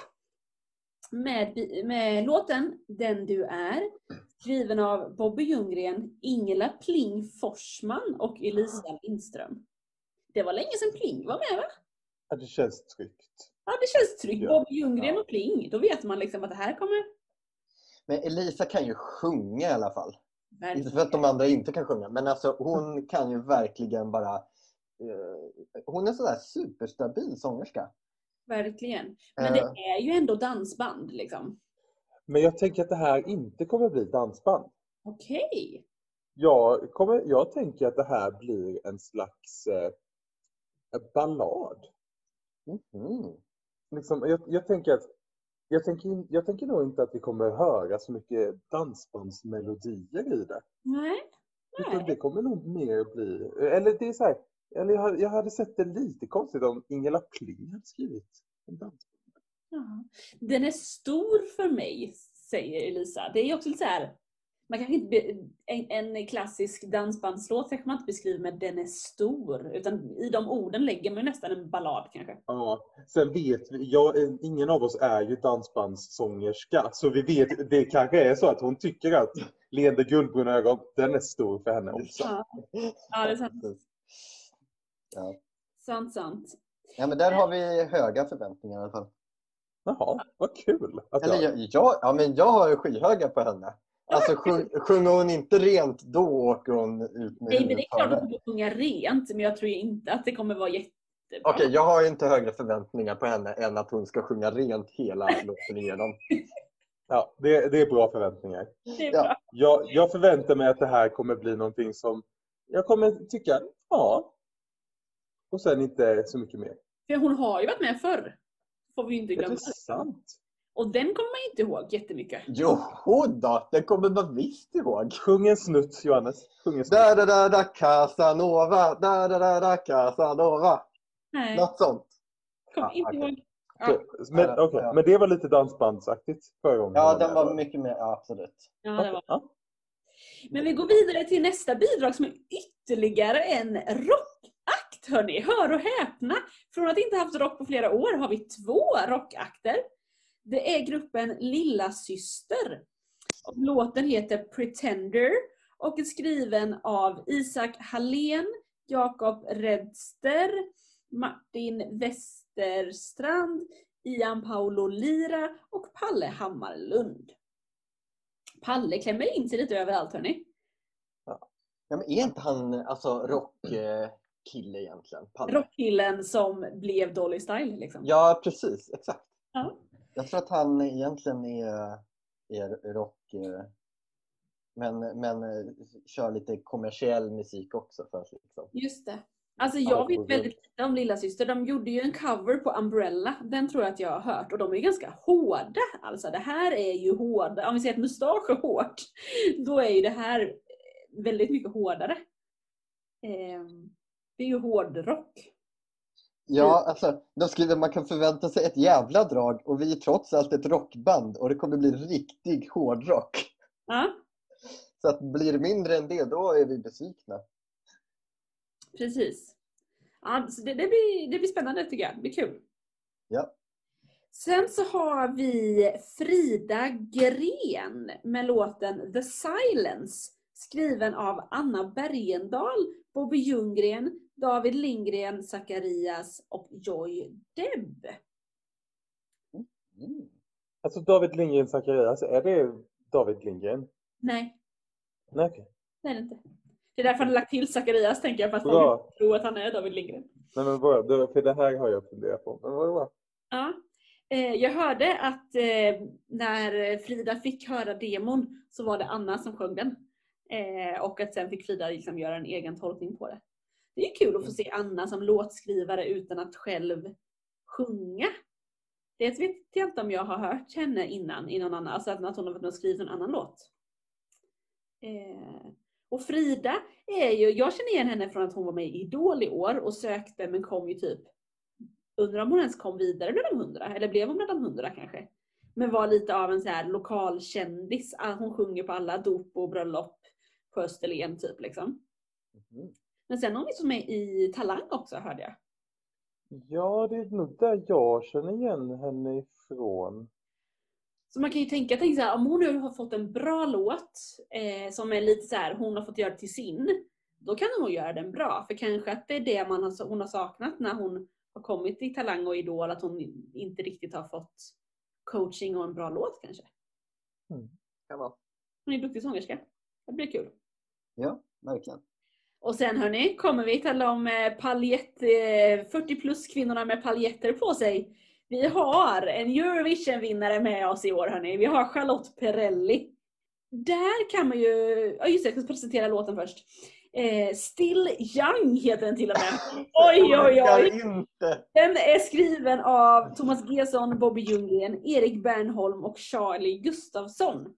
[SPEAKER 1] Med, med låten Den du är. Skriven av Bobby Ljunggren, Ingela Pling Forsman och Elisa Lindström. Det var länge sedan Pling var med va?
[SPEAKER 3] Ja, det känns tryggt.
[SPEAKER 1] Ja, det känns tryggt.
[SPEAKER 3] Ja.
[SPEAKER 1] Bobby Ljunggren
[SPEAKER 3] Ja.
[SPEAKER 1] och Pling. Då vet man liksom att det här kommer...
[SPEAKER 2] Men Elisa kan ju sjunga i alla fall. Inte
[SPEAKER 1] Verkligen.
[SPEAKER 2] för att de andra inte kan sjunga, men alltså hon kan ju verkligen bara... eh, hon är sådär superstabil sångerska.
[SPEAKER 1] Verkligen. Men det
[SPEAKER 2] Eh,
[SPEAKER 1] är ju ändå dansband liksom.
[SPEAKER 3] Men jag tänker att det här inte kommer bli dansband.
[SPEAKER 1] Okej.
[SPEAKER 3] Jag, kommer, jag tänker att det här blir en slags eh, ballad.
[SPEAKER 2] mhm.
[SPEAKER 3] liksom, jag, jag tänker att jag tänker, jag tänker nog inte att vi kommer höra så mycket dansbandsmelodier i det.
[SPEAKER 1] Nej. Nej.
[SPEAKER 3] det kommer nog mer bli, eller det är så här, eller jag, hade- jag hade sett det lite konstigt om Ingela Pling hade skrivit en dans.
[SPEAKER 1] Ja. Den är stor för mig, säger Elisa. Det är också lite så här. Man kanske inte, en, en klassisk dansbandslåt kanske man inte beskriver med den är stor. Utan i de orden lägger man ju nästan en ballad kanske.
[SPEAKER 3] Ja, sen vet vi, jag, ingen av oss är ju dansbandssångerska, så vi vet, det kanske är så att hon tycker att Leende guldbruna ögon, den är stor för henne också.
[SPEAKER 1] Ja, ja det är sant.
[SPEAKER 2] Ja.
[SPEAKER 1] Sant, sant.
[SPEAKER 2] ja, men där har vi höga förväntningar i alla fall.
[SPEAKER 3] Jaha, vad kul! Att
[SPEAKER 2] Eller
[SPEAKER 3] jag,
[SPEAKER 2] jag, jag, ja, men jag har ju skyhöga på henne. Alltså sjung, sjunger hon inte rent då åker hon ut med
[SPEAKER 1] Nej men det är klart att hon kommer sjunga rent, men jag tror inte att det kommer vara jättebra.
[SPEAKER 2] Okej, jag har inte högre förväntningar på henne än att hon ska sjunga rent hela låten igenom.
[SPEAKER 3] ja, det, det är bra förväntningar.
[SPEAKER 1] Är
[SPEAKER 2] ja.
[SPEAKER 1] bra.
[SPEAKER 3] Jag, jag förväntar mig att det här kommer bli någonting som jag kommer tycka, ja. Och sen inte så mycket mer.
[SPEAKER 1] För hon har ju varit med förr. Får vi inte
[SPEAKER 3] Är
[SPEAKER 1] glömma.
[SPEAKER 3] det sant?
[SPEAKER 1] Och den kommer man inte ihåg jättemycket.
[SPEAKER 2] Jo då, det kommer man visst ihåg.
[SPEAKER 3] Sjung en snutt, Johannes. Sjung en snutt.
[SPEAKER 2] Da da da da Casanova, da da da da Casanova.
[SPEAKER 1] Nej,
[SPEAKER 2] Något sånt.
[SPEAKER 1] kommer
[SPEAKER 2] Ja,
[SPEAKER 1] inte
[SPEAKER 2] okej.
[SPEAKER 1] ihåg.
[SPEAKER 3] Men,
[SPEAKER 2] Ja,
[SPEAKER 3] okej,
[SPEAKER 2] ja.
[SPEAKER 3] men det var lite dansbandsaktigt förra gången.
[SPEAKER 2] Ja, den var
[SPEAKER 3] va?
[SPEAKER 2] mycket mer, ja, absolut.
[SPEAKER 1] Ja, det var.
[SPEAKER 3] Ja.
[SPEAKER 1] Men vi går vidare till nästa bidrag som är ytterligare en rockakt. Hörni, hör och häpna! Från att inte haft rock på flera år har vi två rockakter. Det är gruppen Lilla Syster. Och låten heter Pretender och är skriven av Isak Hallén, Jakob Redster, Martin Westerstrand, Ian Paolo Lira och Palle Hammarlund. Palle klämmer in sig lite överallt hörni.
[SPEAKER 2] Ja, men är inte han alltså rockkille egentligen? Palle?
[SPEAKER 1] Rockkillen som blev Dolly Style liksom.
[SPEAKER 2] Ja, precis. Exakt.
[SPEAKER 1] Ja.
[SPEAKER 2] Jag tror att han egentligen är, är rock eh, men, men eh, kör lite kommersiell musik också. För att liksom.
[SPEAKER 1] Just det. Alltså
[SPEAKER 3] Ja,
[SPEAKER 1] jag vet väldigt lite om Lilla Syster. De gjorde ju en cover på Umbrella. Den tror jag att jag har hört. Och de är ganska hårda. Alltså det här är ju hårda. Om vi säger att mustasch är hårt. Då är ju det här väldigt mycket hårdare. Ehm, Det är ju hårdrock.
[SPEAKER 2] Ja, alltså, de skriver man kan förvänta sig ett jävla drag och vi är trots allt ett rockband och det kommer bli riktig hårdrock.
[SPEAKER 1] Ja,
[SPEAKER 2] Så att blir det mindre än det, då är vi besvikna.
[SPEAKER 1] precis. Ja, så det, det, blir, det blir spännande tycker jag. Det blir kul.
[SPEAKER 2] Ja.
[SPEAKER 1] Sen så har vi Frida Gren med låten The Silence skriven av Anna Bergendahl, Bobby Ljunggren, David Lindgren, Zacharias och Joy Deb.
[SPEAKER 2] Mm.
[SPEAKER 3] Alltså David Lindgren Zacharias, är det David Lindgren?
[SPEAKER 1] Nej,
[SPEAKER 3] Nej, okej.
[SPEAKER 1] det är inte. Det är därför han har lagt till Zacharias tänker jag, fast
[SPEAKER 3] Bra.
[SPEAKER 1] folk tror att han är David Lindgren.
[SPEAKER 3] Nej men bra, för det här har jag funderat på. Men vad bra.
[SPEAKER 1] Ja. Eh, Jag hörde att eh, när Frida fick höra demon så var det Anna som sjöng den. Eh, Och att sen fick Frida liksom göra en egen tolkning på det. Det är kul att få se Anna som låtskrivare utan att själv sjunga. Det vet jag inte om jag har hört henne innan i någon annan, alltså att hon har varit med och skrivit en annan låt. Eh, Och Frida är ju, jag känner igen henne från att hon var med i Idol i år och sökte men kom ju typ Undrar om hon ens kom vidare bland de hundra, eller blev hon bland de hundra kanske? Men var lite av en så här lokalkändis. Ah, Hon sjunger på alla dop och bröllop på Österlen typ liksom.
[SPEAKER 2] Mhm.
[SPEAKER 1] Men sen har hon liksom med i Talang också hörde jag.
[SPEAKER 3] Ja, det är nog där jag känner igen henne ifrån.
[SPEAKER 1] Så man kan ju tänka, tänk så här, om hon nu har fått en bra låt eh, som är lite så här, hon har fått göra till sin. Då kan hon nog göra den bra. För kanske att det är det man har, hon har saknat när hon har kommit till Talang och Idol. Att hon inte riktigt har fått coaching och en bra låt kanske.
[SPEAKER 2] Kan vara.
[SPEAKER 1] Hon är en duktig sångerska. Det blir kul.
[SPEAKER 2] Ja, verkligen.
[SPEAKER 1] Och sen hörni, kommer vi tala om eh, paljett, eh, 40 plus kvinnorna med paljetter på sig. Vi har en Eurovision-vinnare med oss i år hörni. Vi har Charlotte Perrelli. Där kan man ju, ja just det, jag ska presentera låten först. Eh, Still Young heter den till och med. Oj oj oj! Den är skriven av Thomas Gesson, Bobby Ljunggren, Erik Bernholm och Charlie Gustafsson.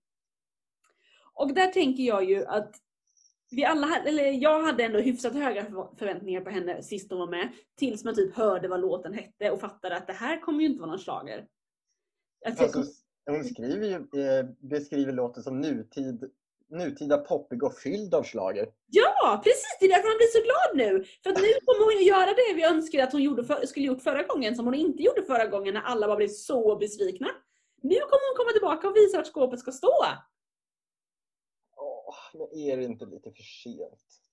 [SPEAKER 1] Och där tänker jag ju att vi alla, hade- eller jag hade ändå hyfsat höga förv- förväntningar på henne sist hon var med. Tills man typ hörde vad låten hette och fattade att det här kommer ju inte vara någon schlager. Alltså,
[SPEAKER 2] Alltså, hon skriver ju, eh, beskriver låten som nutid, nutida poppig och fylld av schlager.
[SPEAKER 1] Ja, precis! Det är därför man blir så glad nu. För att nu kommer hon ju göra det vi önskade att hon gjorde för, skulle gjort förra gången, som hon inte gjorde förra gången när alla bara blev så besvikna. Nu kommer hon komma tillbaka och visa vart skåpet ska stå.
[SPEAKER 2] Men är det inte lite för sent?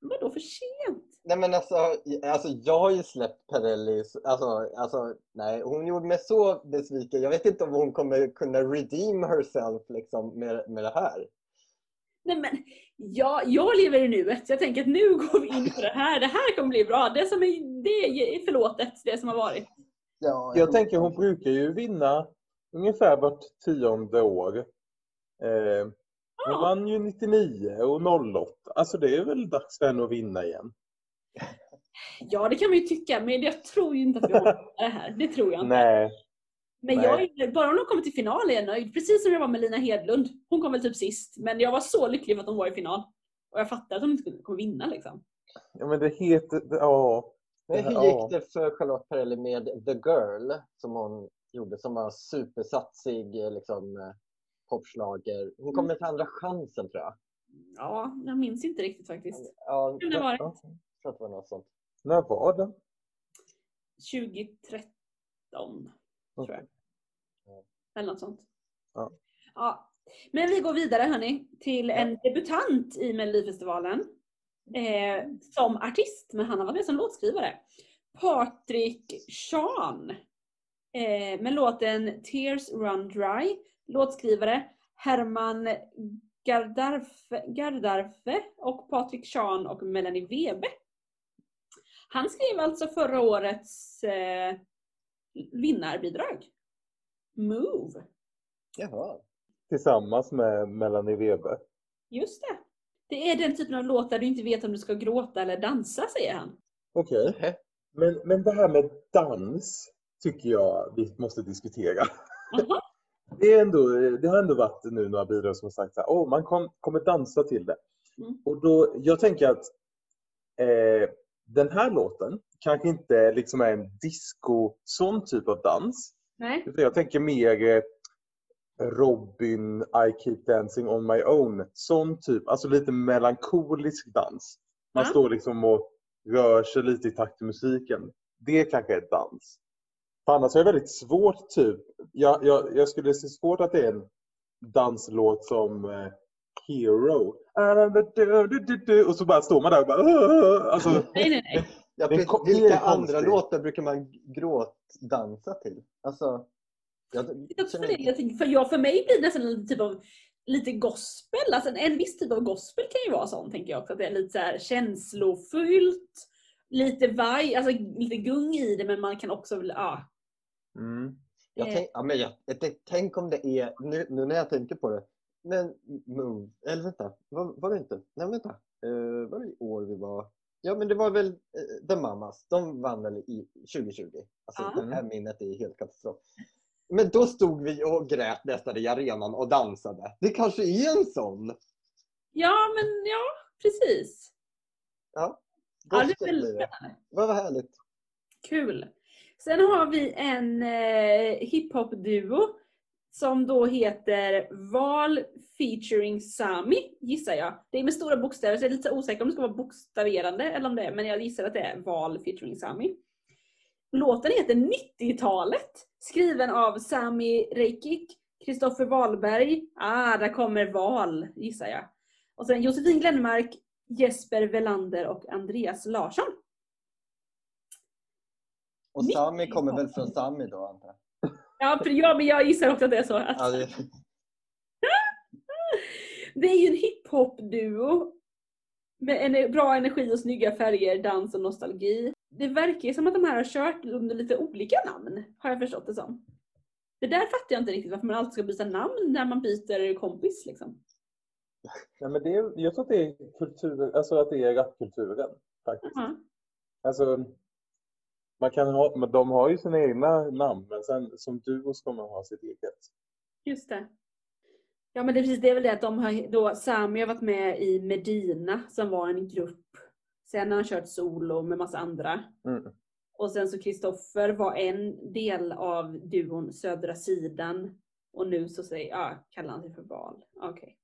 [SPEAKER 1] Vadå för sent?
[SPEAKER 2] Nej men alltså, alltså jag har ju släppt Perelli, alltså, alltså nej, hon gjorde mig så besviken. Jag vet inte om hon kommer kunna redeem herself liksom med, med det här.
[SPEAKER 1] Nej men, jag, jag lever i nuet. Jag tänker att nu går vi in på det här. Det här kommer bli bra. Det som är, det är förlåtet, det som har varit.
[SPEAKER 2] Ja,
[SPEAKER 3] Jag tänker hon brukar ju vinna ungefär vart tionde år. Eh, hon vann ju 99 och 08. Alltså det är väl dags för henne att vinna igen.
[SPEAKER 1] Ja, det kan man ju tycka, men jag tror ju inte att vi orkar det här. Det tror jag inte.
[SPEAKER 3] Nej.
[SPEAKER 1] Men
[SPEAKER 3] Nej.
[SPEAKER 1] jag är, bara om de kommer till final är jag nöjd. Precis som jag var med Lina Hedlund. Hon kom väl typ sist, men jag var så lycklig för att hon var i final. Och jag fattar att hon inte kommer vinna liksom.
[SPEAKER 3] Ja men det heter... Ja.
[SPEAKER 2] Men hur gick det för Charlotte Perrelli med The Girl som hon gjorde som var supersatsig eh, liksom, popschlager? Hon kom
[SPEAKER 1] Mm.
[SPEAKER 2] med till andra chansen tror jag.
[SPEAKER 1] Ja, jag minns inte riktigt faktiskt.
[SPEAKER 2] Ja,
[SPEAKER 1] Hur det var det?
[SPEAKER 2] jag tror att det var något sånt.
[SPEAKER 3] När var det?
[SPEAKER 1] 2013, tror jag.
[SPEAKER 2] Ja.
[SPEAKER 1] Eller något sånt.
[SPEAKER 3] Ja.
[SPEAKER 1] Ja. Men vi går vidare hörni, till en debutant i Melodifestivalen. Eh, som artist, men han har varit med som låtskrivare. Patrik Sean. Eh, med låten Tears Run Dry. Låtskrivare Herman Gardarfe, Gardarfe och Patrik Sean och Melanie Webe. Han skrev alltså förra årets eh, vinnarbidrag. Move.
[SPEAKER 2] Jaha.
[SPEAKER 3] Tillsammans med Melanie Weber.
[SPEAKER 1] Just det. Det är den typen av låt där du inte vet om du ska gråta eller dansa, säger han.
[SPEAKER 3] Okej.
[SPEAKER 2] Nähä.
[SPEAKER 3] Men, men det här med dans tycker jag vi måste diskutera.
[SPEAKER 1] Jaha.
[SPEAKER 3] Det, är ändå, det har ändå varit nu några bidrag som har sagt att oh, man kom, kommer dansa till det.
[SPEAKER 1] Mm.
[SPEAKER 3] Och då, jag tänker att eh, den här låten kanske inte liksom är en disco, sån typ av dans.
[SPEAKER 1] Nej.
[SPEAKER 3] Utan jag tänker mer eh, Robin, I keep dancing on my own. Sån typ, alltså lite melankolisk dans. Man
[SPEAKER 1] Ja.
[SPEAKER 3] står liksom och rör sig lite i takt till musiken. Det kanske är dans. För annars är det väldigt svårt typ. Jag, jag, jag skulle se svårt att det är en danslåt som eh, Hero. Och så bara står man där och bara... Alltså,
[SPEAKER 1] Nej, nej, nej.
[SPEAKER 2] Ja, Vilka andra låtar brukar man gråtdansa till? Alltså, jag,
[SPEAKER 1] Jag tror det, jag tänker, för, jag, för mig blir det nästan en typ av lite gospel. Alltså en, en viss typ av gospel kan ju vara sån, tänker jag också. Att det är lite så här känslofyllt, lite vaj, alltså lite gung i det, men man kan också, ja.
[SPEAKER 2] Mm. Jag
[SPEAKER 1] Eh.
[SPEAKER 2] tänk, ja, men jag, jag tänk, om det är, nu, nu när jag tänker på det, men Move, eller vänta, var, var det inte? Nej vänta, uh, var det i år vi var? Ja men det var väl uh, The Mamas, de vann väl i 2020. Alltså
[SPEAKER 1] Ja.
[SPEAKER 2] det här minnet är helt katastrof. Men då stod vi och grät nästan i arenan och dansade. Det kanske är en sån.
[SPEAKER 1] Ja, men ja, precis.
[SPEAKER 2] Ja,
[SPEAKER 1] Ja, det är väldigt spännande.
[SPEAKER 2] Vad härligt.
[SPEAKER 1] Kul. Sen har vi en eh, hiphop-duo som då heter Val featuring Sami, gissar jag. Det är med stora bokstäver så jag är lite osäker om det ska vara bokstaverande eller om det är, men jag gissar att det är Val featuring Sami. Låten heter 90-talet, skriven av Sami Reikik, Kristoffer Wahlberg, ah, där kommer Val, gissar jag. Och sen Josefin Glenmark, Jesper Velander och Andreas Larsson.
[SPEAKER 2] Och Sami kommer väl från Sami då antar jag?
[SPEAKER 1] Ja, för ja, men jag gissar också att det är så. Att
[SPEAKER 2] Ja, det,
[SPEAKER 1] Det är ju en hiphop-duo med en bra energi och snygga färger, dans och nostalgi. Det verkar ju som att de här har kört under lite olika namn, har jag förstått det som. Det där fattar jag inte riktigt varför man alltid ska byta namn när man byter kompis liksom.
[SPEAKER 3] Nej, men det är, jag tror att det är kultur, alltså att det är rapkulturen faktiskt.
[SPEAKER 1] Ja.
[SPEAKER 3] Alltså, man kan ha, men de har ju sina egna namn men sen som duo ska man ha sitt eget.
[SPEAKER 1] Just det. Ja men det är precis det är väl det att de har då, Sami har varit med i Medina som var en grupp. Sen har han kört solo med massa andra.
[SPEAKER 3] Mm.
[SPEAKER 1] Och sen så Kristoffer var en del av duon Södra sidan. Och nu så säger, ja, kallar han sig för Val. Okej.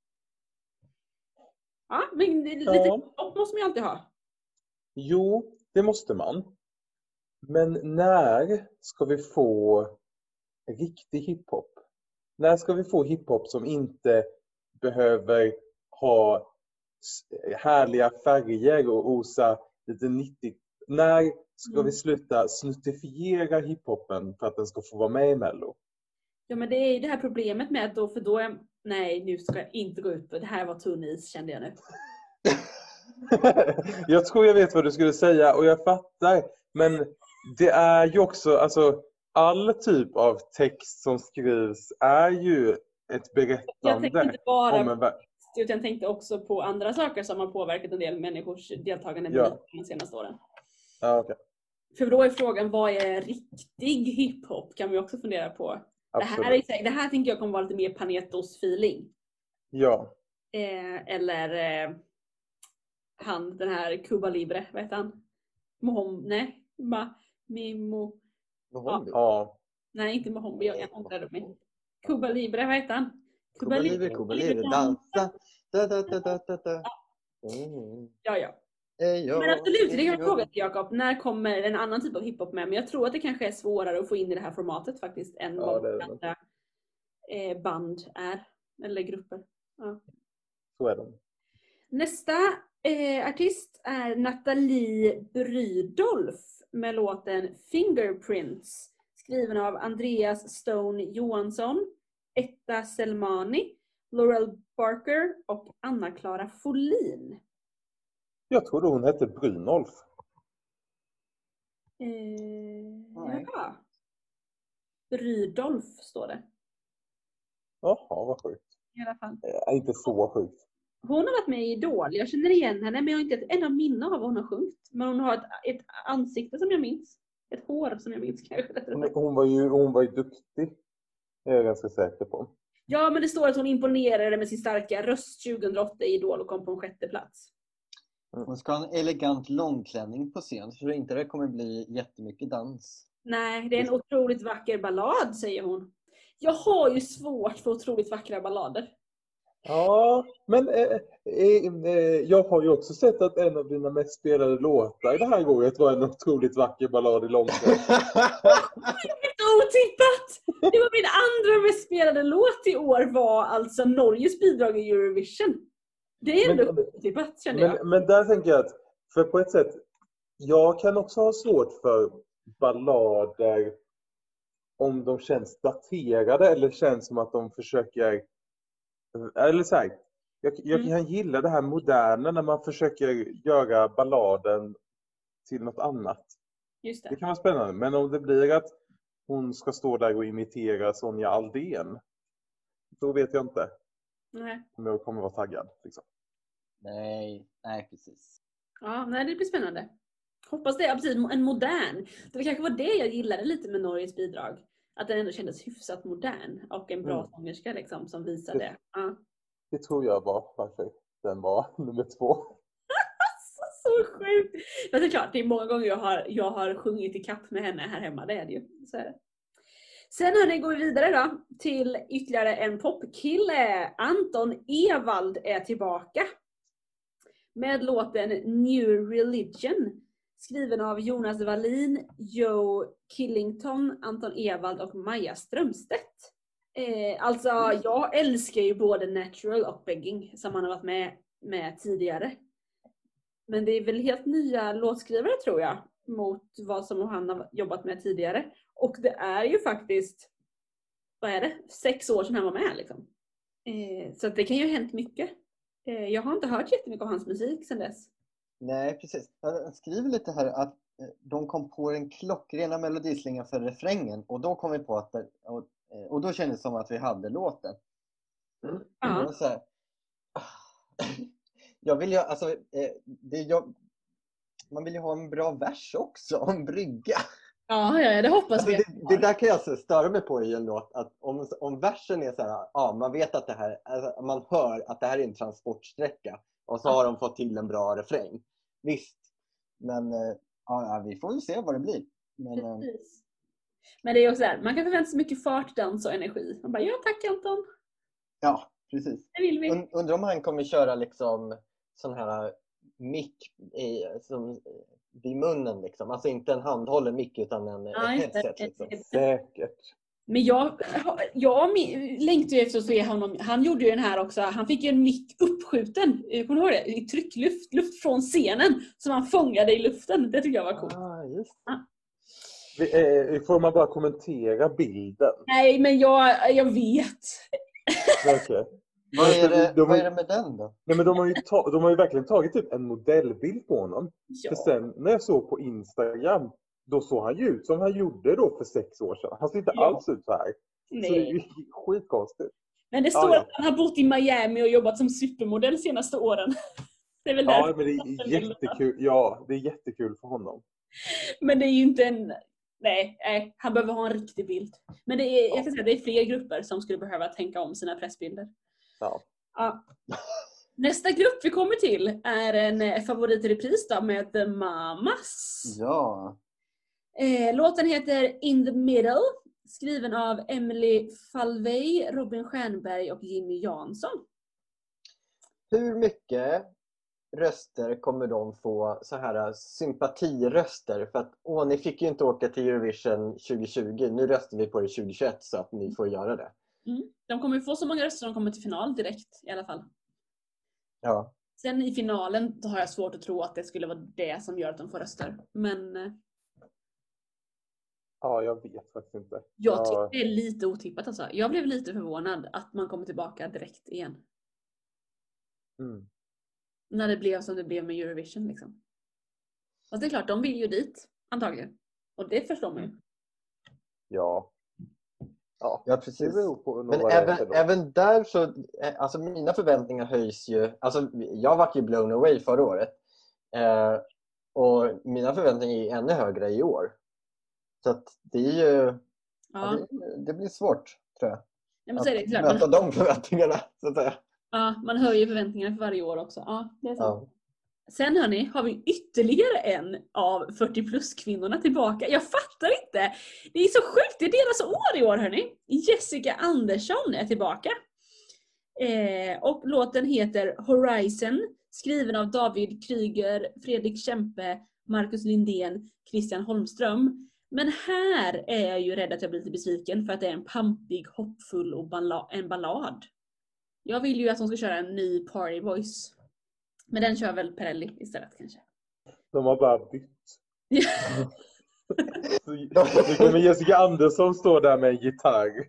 [SPEAKER 1] Ja, men lite
[SPEAKER 3] Ja.
[SPEAKER 1] måste man ju alltid ha.
[SPEAKER 3] Jo, det måste man. Men när ska vi få riktig hiphop? När ska vi få hiphop som inte behöver ha härliga färger och osa lite 90? När ska
[SPEAKER 1] Mm.
[SPEAKER 3] vi sluta snuttifiera hiphopen för att den ska få vara med i Mello?
[SPEAKER 1] Ja men det är ju det här problemet med att då, för då är nej nu ska jag inte gå ut på det här var tunn is kände jag nu.
[SPEAKER 3] jag tror jag vet vad du skulle säga och jag fattar. Men det är ju också, alltså all typ av text som skrivs är ju ett
[SPEAKER 1] Jag tänkte
[SPEAKER 3] berättande
[SPEAKER 1] inte bara
[SPEAKER 3] värld.
[SPEAKER 1] utan jag tänkte också på andra saker som har påverkat en del människors deltagande
[SPEAKER 3] Ja.
[SPEAKER 1] de senaste åren.
[SPEAKER 3] Ja, okej.
[SPEAKER 1] För då är frågan, vad är riktig hiphop? Kan vi också fundera på. Det här, är, det här tänker jag kommer vara lite mer Panetos-feeling.
[SPEAKER 3] Ja.
[SPEAKER 1] Eh, eller eh, han, den här Cuba Libre, vad heter han? Mohom, nej, Ma, Mimo,
[SPEAKER 2] Mohombi.
[SPEAKER 3] ja.
[SPEAKER 1] nej inte Mohombi, jag jag ångrade mig. Cuba Libre, vad heter han?
[SPEAKER 2] Kuba libre, Kuba libre, dansa. Da, da, da, da, da, da. Mm.
[SPEAKER 1] Ja, ja.
[SPEAKER 2] Yo,
[SPEAKER 1] Men absolut, det kan jag fråga till Jakob. När kommer en annan typ av hiphop med? Men jag tror att det kanske är svårare att få in i det här formatet faktiskt än
[SPEAKER 3] Ja,
[SPEAKER 1] vad
[SPEAKER 3] det är det.
[SPEAKER 1] andra eh, band är. Eller grupper. Ja.
[SPEAKER 3] Så är det.
[SPEAKER 1] Nästa eh, artist är Nathalie Brydolf med låten Fingerprints. Skriven av Andreas Stone Johansson, Etta Selmani, Laurel Barker och Anna-Klara Folin.
[SPEAKER 3] Jag trodde hon hette Brynolf.
[SPEAKER 1] Eh,
[SPEAKER 2] Nej.
[SPEAKER 1] jaha. Rydolf står det
[SPEAKER 3] Jaha, vad sjukt.
[SPEAKER 1] i alla fall.
[SPEAKER 3] Eh, inte så sjukt.
[SPEAKER 1] Hon har varit med i Idol. Jag känner igen henne men jag har inte ett enda minne av vad hon har sjungit. Men hon har ett, ett ansikte som jag minns. Ett hår som jag minns kanske.
[SPEAKER 3] Hon, var ju, hon var ju duktig. Det är jag ganska säker på.
[SPEAKER 1] Ja men det står att hon imponerade med sin starka röst 2008 i Idol och kom på en sjätte plats.
[SPEAKER 2] Hon ska ha en elegant långklänning på scen så inte det kommer bli jättemycket dans.
[SPEAKER 1] Nej, det är en otroligt vacker ballad säger hon. Jag har ju svårt för otroligt vackra ballader.
[SPEAKER 3] Ja, men eh, eh, eh, jag har ju också sett att en av dina mest spelade låtar i det här året var en otroligt vacker ballad i.
[SPEAKER 1] Helt otippat! Det var min andra mest spelade låt i år var alltså Norges bidrag i Eurovision. Det är ändå
[SPEAKER 3] Men-
[SPEAKER 1] otippat kände jag.
[SPEAKER 3] Men, men där tänker jag att, för på ett sätt, jag kan också ha svårt för ballader om de känns daterade eller känns som att de försöker, eller så här, jag, jag
[SPEAKER 1] Mm.
[SPEAKER 3] kan gilla det här moderna när man försöker göra balladen till något annat.
[SPEAKER 1] Just
[SPEAKER 3] Det
[SPEAKER 1] det.
[SPEAKER 3] kan vara spännande, men om det blir att hon ska stå där och imitera Sonja Aldén, då vet jag inte
[SPEAKER 1] Nej.
[SPEAKER 3] om jag kommer vara taggad. Liksom.
[SPEAKER 2] Nej, nej precis.
[SPEAKER 1] Ja, nej, det blir spännande. Hoppas det. Ja, precis, en modern. Det kanske var det jag gillade lite med Norges bidrag. Att den ändå kändes hyfsat modern och en bra
[SPEAKER 3] Mm.
[SPEAKER 1] sångerska liksom som visade. Ja.
[SPEAKER 3] Det tror jag var varför den var nummer två.
[SPEAKER 1] Alltså, så sjukt! Men det är klart, det är många gånger jag har, jag har sjungit i kapp med henne här hemma, det är det ju. Så är det. Sen hörni, går vi vidare då till ytterligare en popkille. Anton Ewald är tillbaka. Med låten New Religion. Skriven av Jonas Wallin, Joe Killington, Anton Ewald och Maja Strömstedt. Eh, alltså jag älskar ju både Natural och Begging som han har varit med, med tidigare. Men det är väl helt nya låtskrivare tror jag mot vad som han har jobbat med tidigare. Och det är ju faktiskt, vad är det, sex år sedan han var med liksom. Eh, så att det kan ju ha hänt mycket. Eh, jag har inte hört jättemycket av hans musik sedan dess.
[SPEAKER 2] Nej, precis. Jag skriver lite här att eh, de kom på den klockrena melodislingan för refrängen och då kom vi på att det, och, eh, och då kändes det som att vi hade låten. Det
[SPEAKER 1] Ja.
[SPEAKER 2] så här, jag vill ju, alltså, eh, det, jag, man vill ju ha en bra vers också, en brygga.
[SPEAKER 1] Ja, ja, det hoppas
[SPEAKER 2] Alltså
[SPEAKER 1] vi.
[SPEAKER 2] det, det där kan jag alltså störa mig på i en låt. Att om, om versen är så här, ja man vet att det här, alltså, man hör att det här är en transportsträcka. Och så har de fått till en bra refräng. Visst. Men eh, ja, vi får väl se vad det blir. Men, eh,
[SPEAKER 1] Precis. Men det är också där, man kan förvänta sig mycket fart, dans och energi. Man bara, ja tack Anton,
[SPEAKER 2] ja, precis.
[SPEAKER 1] det vill vi.
[SPEAKER 2] Und, undrar om han kommer köra liksom sån här mick i, som, vid munnen liksom. Alltså inte en handhållen mick utan en
[SPEAKER 1] Ja,
[SPEAKER 2] headset. Liksom.
[SPEAKER 3] Säkert.
[SPEAKER 1] Men jag, jag längtar ju efter att se honom. Han gjorde ju den här också. Han fick ju en mick uppskjuten. eh, Kommer du ihåg det? I tryckluft. Luft från scenen. Som han fångade i luften. Det tycker jag var coolt.
[SPEAKER 2] Ah,
[SPEAKER 3] eh, Får man bara kommentera bilden?
[SPEAKER 1] Nej, men jag, jag vet.
[SPEAKER 3] Okej.
[SPEAKER 2] Vad är, det,
[SPEAKER 3] De- de-
[SPEAKER 2] vad är det med den då?
[SPEAKER 3] Nej, men de, har ju ta, de har ju verkligen tagit typ en modellbild på honom.
[SPEAKER 1] Ja.
[SPEAKER 3] För sen när jag såg på Instagram, då såg han ju ut som han gjorde då för sex år sedan. Han ser inte
[SPEAKER 1] Ja.
[SPEAKER 3] alls ut så här. Så det är
[SPEAKER 1] Nej.
[SPEAKER 3] ju skitkonstigt.
[SPEAKER 1] Men det
[SPEAKER 3] Ja,
[SPEAKER 1] står
[SPEAKER 3] ja.
[SPEAKER 1] att han har bott i Miami och jobbat som supermodell de senaste åren. Det är väl
[SPEAKER 3] Ja, men det är jättekul. Ja, det är jättekul för honom.
[SPEAKER 1] Men det är ju inte en... Nej, nej, han behöver ha en riktig bild. Men det är, jag kan säga, det är fler grupper som skulle behöva tänka om sina pressbilder.
[SPEAKER 3] Ja.
[SPEAKER 1] Ja. Nästa grupp vi kommer till är en eh, favorit i repris då med The Mamas.
[SPEAKER 2] Ja.
[SPEAKER 1] Eh, låten heter In the Middle, skriven av Emily Falvey, Robin Stjernberg och Jimmy Jansson.
[SPEAKER 2] Hur mycket röster kommer de få så här sympatiröster? För att åh, ni fick ju inte åka till Eurovision 2020. Nu röstar vi på det 2021 så att ni får göra det.
[SPEAKER 1] De kommer få så många röster de kommer till final direkt i alla fall.
[SPEAKER 2] Ja.
[SPEAKER 1] Sen i finalen har jag svårt att tro att det skulle vara det som gör att de får röster. Men eh,
[SPEAKER 3] Ja, jag vet faktiskt inte.
[SPEAKER 1] jag
[SPEAKER 3] Ja.
[SPEAKER 1] tycker det är lite otippat alltså. Jag blev lite förvånad att man kommer tillbaka direkt igen.
[SPEAKER 3] Mm.
[SPEAKER 1] När det blev som det blev med Eurovision liksom. Fast det är klart, de vill ju dit. Antagligen. Och det förstår man ju.
[SPEAKER 3] Ja. Ja,
[SPEAKER 2] Ja, precis. Men även, även där så, eh, alltså mina förväntningar höjs ju. Alltså jag var ju blown away förra året. Eh, och mina förväntningar är ännu högre i år. Så att det är ju, ja.
[SPEAKER 1] Ja,
[SPEAKER 2] det, det blir svårt tror jag.
[SPEAKER 1] jag måste säga det.
[SPEAKER 2] Att
[SPEAKER 1] Klart.
[SPEAKER 2] möta
[SPEAKER 1] Man,
[SPEAKER 2] de förväntningarna så att säga.
[SPEAKER 1] ja, man höjer förväntningarna för varje år också. Ja, det är sant.
[SPEAKER 2] Ja.
[SPEAKER 1] Sen hörni, har vi ytterligare en av 40 plus kvinnorna tillbaka. Jag fattar inte! Det är så sjukt, det är deras år i år hörni. Jessica Andersson är tillbaka. Eh, och låten heter Horizon, skriven av David Kryger, Fredrik Kempe, Marcus Lindén, Christian Holmström. Men här är jag ju rädd att jag blir lite besviken för att det är en pampig, hoppfull och balla- en ballad. Jag vill ju att de ska köra en ny Party Voice. Men den kör väl Perelli istället kanske.
[SPEAKER 3] De har bara bytt. Nu kommer Jessica Andersson stå där med en gitarr.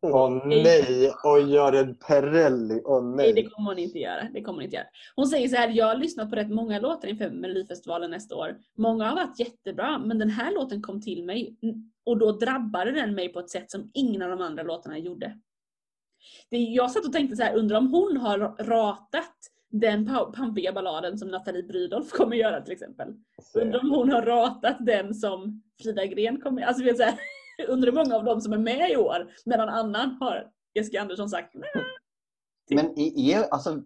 [SPEAKER 2] Åh nej, och gör en Perrelli. Åh
[SPEAKER 1] Nej, det
[SPEAKER 2] nej.
[SPEAKER 1] kommer hon inte göra. Det kommer hon inte göra. Hon säger så här, jag har lyssnat på rätt många låtar inför Melodifestivalen nästa år. Många har varit jättebra, men den här låten kom till mig och då drabbade den mig på ett sätt som ingen av de andra låtarna gjorde. Det, jag satt och tänkte så här, undrar om hon har ratat den pa- pampiga balladen som Nathalie Brydolf kommer göra till exempel. Undrar om hon har ratat den som Frida Gren kommer alltså, vet, så här, Undrar hur många av dem som är med i år, medan annan har Jessica Andersson sagt nej.
[SPEAKER 2] Men är, alltså,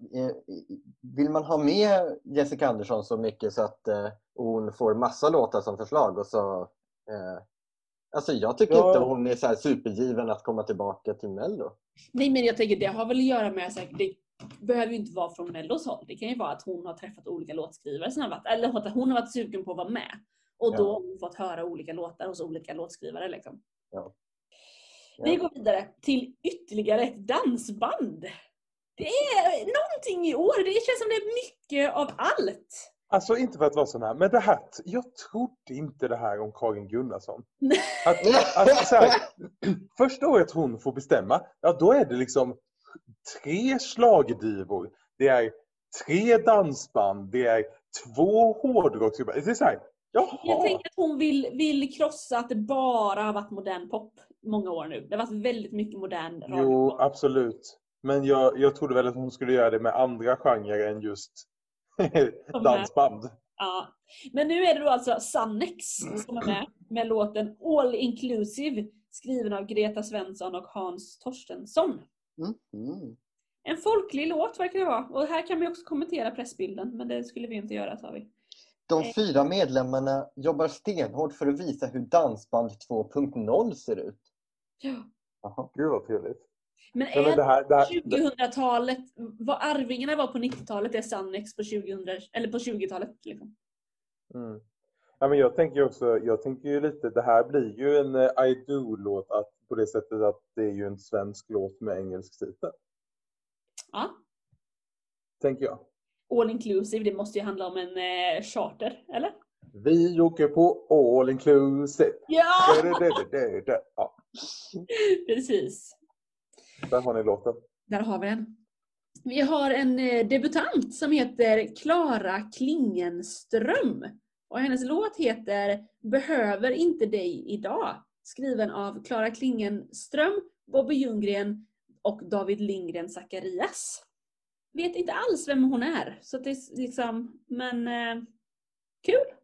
[SPEAKER 2] vill man ha med Jessica Andersson så mycket så att eh, hon får massa låtar som förslag och så... Eh, alltså jag tycker
[SPEAKER 3] Ja.
[SPEAKER 2] inte hon är så här supergiven att komma tillbaka till Mello.
[SPEAKER 1] Nej men jag tänker det har väl att göra med, här, det behöver ju inte vara från Mellos håll. Det kan ju vara att hon har träffat olika låtskrivare som har varit, eller att hon har varit sugen på att vara med. Och då
[SPEAKER 2] Ja.
[SPEAKER 1] har hon fått höra olika låtar hos olika låtskrivare. Liksom.
[SPEAKER 2] Ja.
[SPEAKER 1] Vi
[SPEAKER 2] Ja.
[SPEAKER 1] går vidare till ytterligare ett dansband. Det är någonting i år, det känns som det är mycket av allt.
[SPEAKER 3] Alltså inte för att vara sån här, men det här, jag trodde inte det här om Karin Gunnarsson. Att, att, så här, första året hon får bestämma, ja då är det liksom tre slagdivor. Det är tre dansband, det är två hårdrocksgrupper. Det är så här,
[SPEAKER 1] Jag
[SPEAKER 3] jaha.
[SPEAKER 1] tänker att hon vill, vill krossa att det bara har varit modern pop många år nu. Det har varit väldigt mycket modern radio.
[SPEAKER 3] Jo, absolut. Men jag, jag trodde väl att hon skulle göra det med andra genrer än just dansband.
[SPEAKER 1] Ja. Men nu är det då alltså Sannex som är med med låten All Inclusive skriven av Greta Svensson och Hans Torstensson.
[SPEAKER 2] Mm.
[SPEAKER 1] En folklig låt verkar det vara. Och här kan vi också kommentera pressbilden, men det skulle vi inte göra sa vi.
[SPEAKER 2] De fyra medlemmarna jobbar stenhårt för att visa hur Dansband 2.0 ser ut.
[SPEAKER 1] Ja.
[SPEAKER 2] Jaha.
[SPEAKER 3] Gud vad trevligt.
[SPEAKER 1] Men är
[SPEAKER 3] det här, det här,
[SPEAKER 1] 2000-talet, vad Arvingarna var på 90-talet är Sannex på 2000, eller på 20-talet. Liksom.
[SPEAKER 3] Mm. Ja, men jag tänker ju också, jag tänker ju lite, det här blir ju en eh, Idol-låt att, på det sättet att det är ju en svensk låt med engelsk titel.
[SPEAKER 1] Ja.
[SPEAKER 3] Tänker jag.
[SPEAKER 1] All inclusive, det måste ju handla om en eh, charter, eller?
[SPEAKER 3] Vi åker på all inclusive.
[SPEAKER 1] Ja!
[SPEAKER 3] Ja,
[SPEAKER 1] Precis.
[SPEAKER 3] där har ni låten.
[SPEAKER 1] Där har vi den. Vi har en eh, debutant som heter Klara Klingenström. Och hennes låt heter Behöver inte dig idag. Skriven av Klara Klingenström, Bobby Ljunggren och David Lindgren Zacharias. Vet inte alls vem hon är. Så det är liksom, men eh, kul!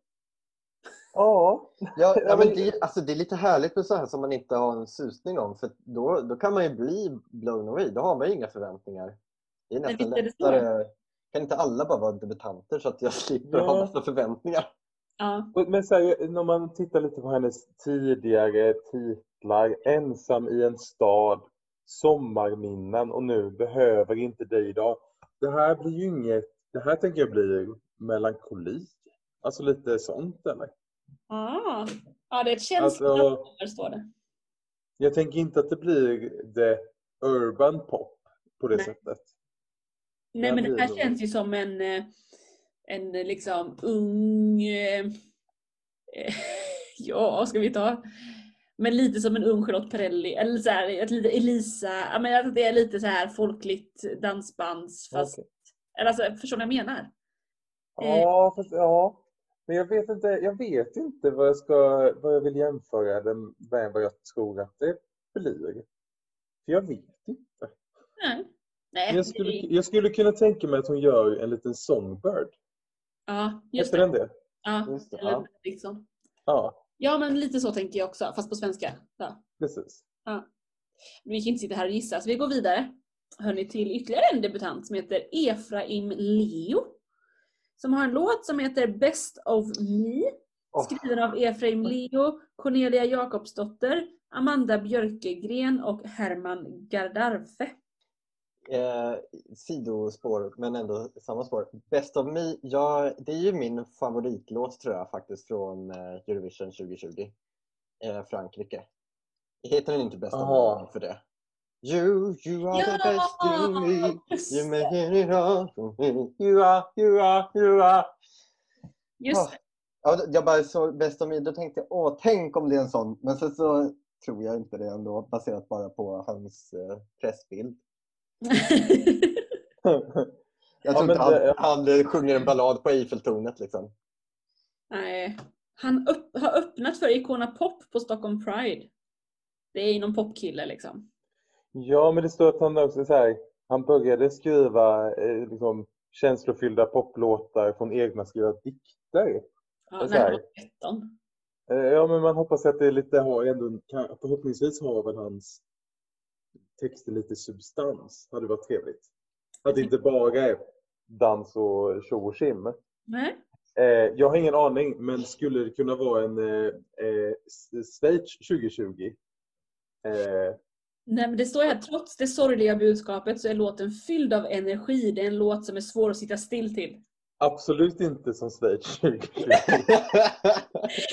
[SPEAKER 3] Ja.
[SPEAKER 2] Ja, ja men det, alltså, det är lite härligt med så här som man inte har en susning om för då, då kan man ju bli blown away. Då har man ju inga förväntningar. Det är nästan lättare. Kan inte alla bara vara debutanter så att jag slipper
[SPEAKER 3] Ja.
[SPEAKER 2] ha massa förväntningar?
[SPEAKER 1] Ja,
[SPEAKER 3] Men så här, när man tittar lite på hennes tidigare titlar, Ensam i en stad, Sommarminnen och nu Behöver inte dig idag. Det här blir ju inget, det här tänker jag blir melankoli. Alltså lite sånt eller?
[SPEAKER 1] ah. ja det är ett känsligt
[SPEAKER 3] Alltså-
[SPEAKER 1] står det.
[SPEAKER 3] Jag tänker inte att det blir the urban pop på det
[SPEAKER 1] Nej.
[SPEAKER 3] sättet.
[SPEAKER 1] Nej men det här känns ju som en, eh, en eh, liksom ung, eh, eh, ja ska vi ta? Men lite som en ung Charlotte Perrelli, eller så här, ett lite Elisa, ja, men att det är lite så här folkligt dansbands fast,
[SPEAKER 3] Okej.
[SPEAKER 1] eller alltså förstår ni vad jag menar? Eh.
[SPEAKER 3] Ja, fast, ja. Men jag vet inte, jag vet inte vad jag ska, vad jag vill jämföra det med vad jag tror att det blir. För jag vet inte.
[SPEAKER 1] Nej. Nej,
[SPEAKER 3] Jag skulle, jag skulle kunna tänka mig att hon gör en liten songbird.
[SPEAKER 1] Ja just
[SPEAKER 3] Heter den det?
[SPEAKER 1] Ja,
[SPEAKER 2] Just det, ja.
[SPEAKER 1] Liksom.
[SPEAKER 3] Ja,
[SPEAKER 1] ja men lite så tänker jag också, fast på svenska. Ja.
[SPEAKER 3] precis.
[SPEAKER 1] Vi kan inte sitta här och gissa, så vi går vidare. Hörni, till ytterligare en debutant som heter Efraim Leo. Som har en låt som heter Best of Me. Skriven av Efraim Leo, Cornelia Jakobsdotter, Amanda Björkegren och Herman Gardarfe.
[SPEAKER 2] Eh, sidospår, men ändå samma spår. Best of Me, ja, det är ju min favoritlåt tror jag faktiskt från eh, Eurovision 2020. Eh, Frankrike. Heter den inte Best
[SPEAKER 3] Jaha.
[SPEAKER 2] of Me för det? You, you are the best in me. You
[SPEAKER 1] det.
[SPEAKER 2] make it all for me. You are, you are, you are.
[SPEAKER 1] Just det.
[SPEAKER 2] Ja, jag bara så Best of Me, då tänkte jag åh, tänk om det är en sån. Men sen så tror jag inte det ändå, baserat bara på hans eh, pressbild. Jag
[SPEAKER 3] Ja,
[SPEAKER 2] tror
[SPEAKER 3] men
[SPEAKER 2] inte han,
[SPEAKER 3] det-
[SPEAKER 2] han eh, sjunger en ballad på Eiffeltornet liksom.
[SPEAKER 1] Nej. Han upp, har öppnat för Icona Pop på Stockholm Pride. Det är ju någon popkille liksom.
[SPEAKER 3] Ja, men det står att han också så här, han började skriva eh, liksom, känslofyllda poplåtar från egna skrivna dikter.
[SPEAKER 1] Ja, när han var 13.
[SPEAKER 3] Eh, Ja, men man hoppas att det lite har ändå, förhoppningsvis har väl hans texter lite substans. Hade varit trevligt. Att det inte bara är dans och tjo och tjim.
[SPEAKER 1] Nej.
[SPEAKER 3] Eh, jag har ingen aning, men skulle det kunna vara en eh, eh, Schweiz 2020? Eh,
[SPEAKER 1] Nej men det står här, trots det sorgliga budskapet så är låten fylld av energi. Det är en låt som är svår att sitta still till.
[SPEAKER 3] absolut inte som Schweiz 2020.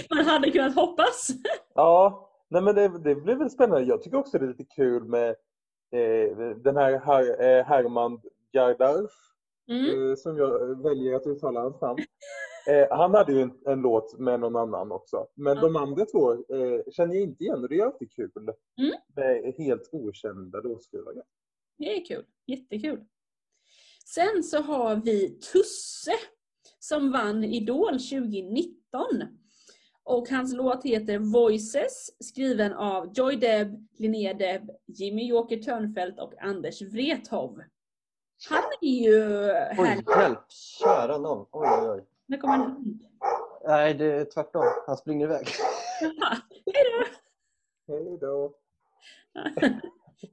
[SPEAKER 1] Man hade kunnat hoppas.
[SPEAKER 3] Ja, nej men det, det blir väl spännande. Jag tycker också det är lite kul med eh, den här Her, eh, Herman Gardarf,
[SPEAKER 1] Mm.
[SPEAKER 3] eh, som jag väljer att uttala hans namn. Eh, han hade ju en, en låt med någon annan också. Men
[SPEAKER 1] Ja.
[SPEAKER 3] de andra två eh, känner jag inte igen och det är alltid kul.
[SPEAKER 1] Mm.
[SPEAKER 3] Med helt okända låtskrivare.
[SPEAKER 1] Det är kul. Jättekul. Sen så har vi Tusse som vann Idol 2019. Och hans låt heter Voices skriven av Joy Deb, Linnea Deb, Jimmy Joker Törnfeldt och Anders Wrethov. Han är ju
[SPEAKER 2] Oj,
[SPEAKER 1] härlig.
[SPEAKER 2] hjälp! Kära någon. Oj, oj, oj.
[SPEAKER 1] Nu kommer hund.
[SPEAKER 2] Nej, det är tvärtom. Han springer iväg.
[SPEAKER 1] Jaha, hejdå!
[SPEAKER 3] Hej då!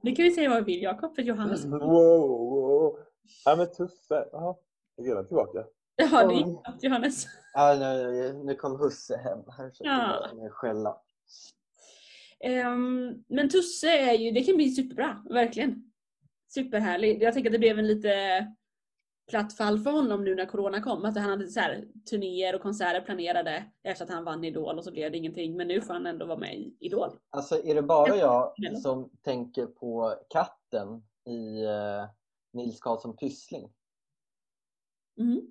[SPEAKER 1] Nu kan vi säga vad vi vill Jakob, för Johannes.
[SPEAKER 3] Wow, wow. Ja men Tusse, jaha. Är redan tillbaka?
[SPEAKER 1] Jaha, det gick snabbt Johannes.
[SPEAKER 2] Ja, nu, nu kom husse hem. Här så
[SPEAKER 1] Ja.
[SPEAKER 2] ja. skälla.
[SPEAKER 1] Ehm, men Tusse är ju, det kan bli superbra, verkligen. Superhärlig. Jag tänker att det blev en lite platt fall för honom nu när Corona kom. Att han hade så här, turnéer och konserter planerade efter att han vann Idol och så blev det ingenting. Men nu får han ändå vara med i Idol.
[SPEAKER 2] Alltså är det bara jag som tänker på katten i eh, Nils Karlsson Pyssling?
[SPEAKER 1] Mm.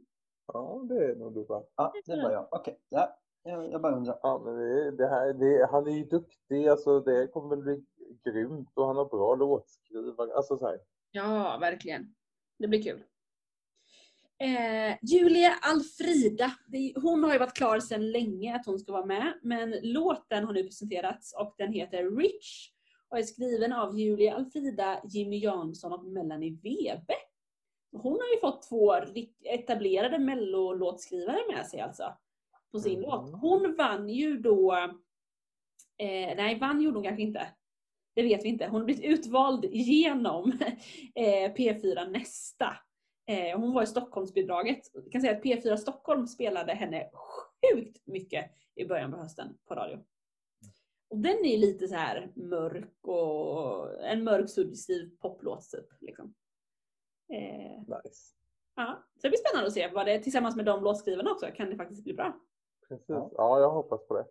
[SPEAKER 3] Ja, det är nog du va?
[SPEAKER 2] Ja, det var jag. Okej, ja, jag, jag bara undrar.
[SPEAKER 3] Ja, men det, det här, det, han är ju duktig, alltså det kommer väl bli grymt och han har bra låtskrivare. Alltså så här.
[SPEAKER 1] Ja, verkligen. Det blir kul. Eh, Julia Alfrida, det, hon har ju varit klar sedan länge att hon ska vara med. Men låten har nu presenterats och den heter Rich och är skriven av Julia Alfrida, Jimmy Jansson och Melanie Webe. Hon har ju fått två etablerade mellolåtskrivare med sig alltså. På sin
[SPEAKER 2] Mm.
[SPEAKER 1] låt. Hon vann ju då, eh, nej vann gjorde hon kanske inte. Det vet vi inte. Hon har blivit utvald genom eh, P4 Nästa. Eh, hon var i Stockholmsbidraget. Jag kan säga att P4 Stockholm spelade henne sjukt mycket i början på hösten på radio. Och den är lite så här mörk och en mörk suggestiv poplåt typ. Liksom. Eh,
[SPEAKER 3] Nice.
[SPEAKER 1] ja. Så det blir spännande att se vad det tillsammans med de låtskrivarna också kan det faktiskt bli bra.
[SPEAKER 3] Precis.
[SPEAKER 2] Ja.
[SPEAKER 3] Ja, jag hoppas på det.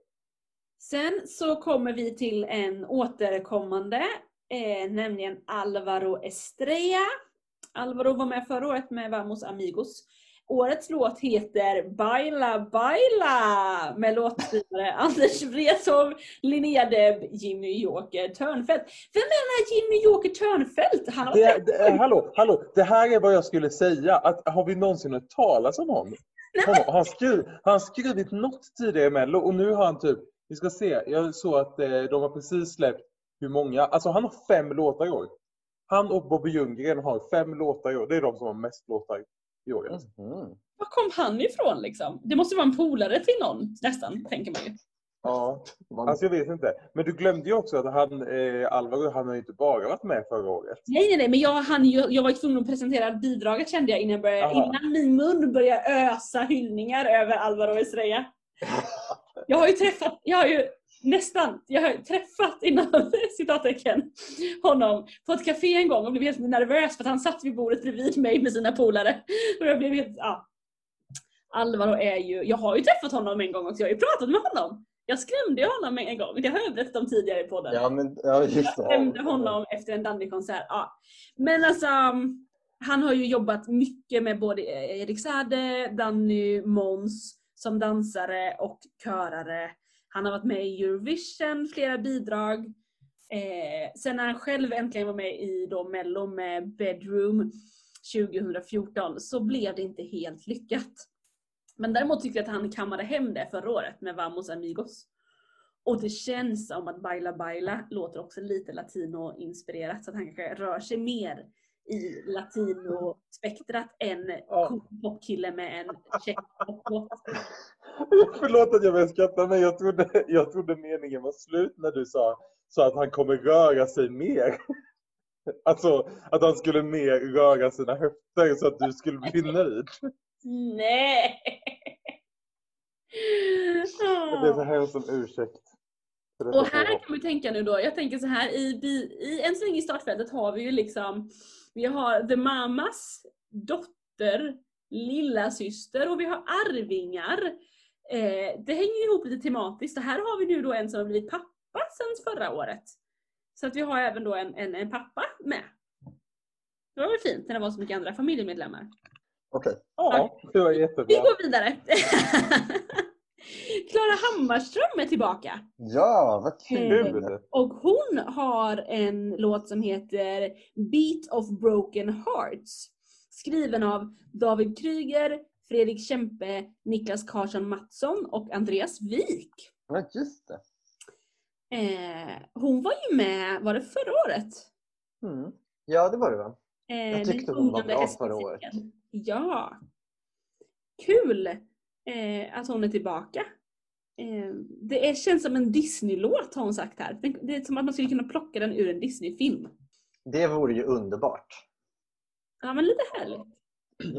[SPEAKER 1] Sen så kommer vi till en återkommande, eh, nämligen Alvaro Estrella. Alvaro var med förra året med Vamos Amigos. Årets låt heter Baila Baila med låtskrivare Anders Wrethov, Linnea Deb, Jimmy Joker Törnfeldt. Vem är den här Jimmy Joker Törnfeldt? Han har
[SPEAKER 3] det, det hallå, hallå, det här är vad jag skulle säga. Att, har vi någonsin hört talas om honom? honom? Har han, skrivit, han skrivit något tidigare i Mello och nu har han typ, vi ska se, jag såg att eh, de har precis släppt hur många, alltså han har fem låtar i år. Han och Bobby Ljunggren har fem låtar i år. Det är de som har mest låtar Alltså.
[SPEAKER 2] Mhm.
[SPEAKER 1] Var kom han ifrån liksom? Det måste vara en polare till någon nästan, tänker man ju.
[SPEAKER 3] Ja,
[SPEAKER 2] Man-
[SPEAKER 3] alltså jag vet inte. Men du glömde ju också att han, eh, Alvaro, han har ju inte bara varit med förra året.
[SPEAKER 1] Nej, nej, nej, men jag, han, jag, jag var ju tvungen att presentera bidraget kände jag innan, jag började,
[SPEAKER 3] Aha.
[SPEAKER 1] innan min mun började ösa hyllningar över Alvaro Estrella. Jag har ju träffat, jag har ju nästan, jag har träffat inom citattecken honom på ett café en gång och blev helt nervös för att han satt vid bordet bredvid mig med sina polare. Och jag blev helt, ja. Alvaro är ju, jag har ju träffat honom en gång också, jag har ju pratat med honom. Jag skrämde honom en gång, det har jag berättat om tidigare i podden.
[SPEAKER 2] Ja, men ja, just det.
[SPEAKER 1] Stämde honom efter en Dandy-konsert. Ja. Men alltså, han har ju jobbat mycket med både Erik Saade, Danny, Måns som dansare och körare. Han har varit med i Eurovision, flera bidrag. Eh, sen när han själv äntligen var med i då Mello med Bedroom 2014 så blev det inte helt lyckat. Men däremot tyckte jag att han kammade hem det förra året med Vamos Amigos. Och det känns som att Baila Baila låter också lite latino-inspirerat så att han kanske rör sig mer i latino-spektrat än
[SPEAKER 3] Ja.
[SPEAKER 1] popkille med en check.
[SPEAKER 3] Förlåt att jag började skratta, men jag trodde, jag trodde meningen var slut när du sa, sa att han kommer röra sig mer. Alltså att han skulle mer röra sina höfter så att du skulle bli nöjd.
[SPEAKER 1] Nej!
[SPEAKER 3] Jag ber så hemskt om ursäkt.
[SPEAKER 1] Och här kan vi tänka nu då, jag tänker så här, i, i, än så länge i startfältet har vi ju liksom, vi har The Mamas dotter, lilla syster och vi har arvingar. Eh, det hänger ihop lite tematiskt och här har vi nu då en som har blivit pappa sedan förra året. Så att vi har även då en, en, en pappa med. Det var väl fint när det var så mycket andra familjemedlemmar.
[SPEAKER 2] Okej.
[SPEAKER 3] Ja, det var
[SPEAKER 1] Vi
[SPEAKER 3] jättebra.
[SPEAKER 1] går vidare. Klara Hammarström är tillbaka.
[SPEAKER 2] Ja, vad kul!
[SPEAKER 3] Kul!
[SPEAKER 1] Och hon har en låt som heter Beat of Broken Hearts. Skriven av David Kryger, Fredrik Kempe, Niklas Karlsson Mattsson och Andreas Wik.
[SPEAKER 2] Ja, just det.
[SPEAKER 1] Eh, hon var ju med, var det förra året?
[SPEAKER 2] Mm. Ja, det var det va?
[SPEAKER 1] Eh,
[SPEAKER 2] Jag tyckte
[SPEAKER 1] den
[SPEAKER 2] hon var bra förra året.
[SPEAKER 1] Ja. Kul eh, att hon är tillbaka. Eh, det är, känns som en Disney-låt har hon sagt här. Det är som att man skulle kunna plocka den ur en Disney-film.
[SPEAKER 2] Det vore ju underbart.
[SPEAKER 1] Ja men lite härligt.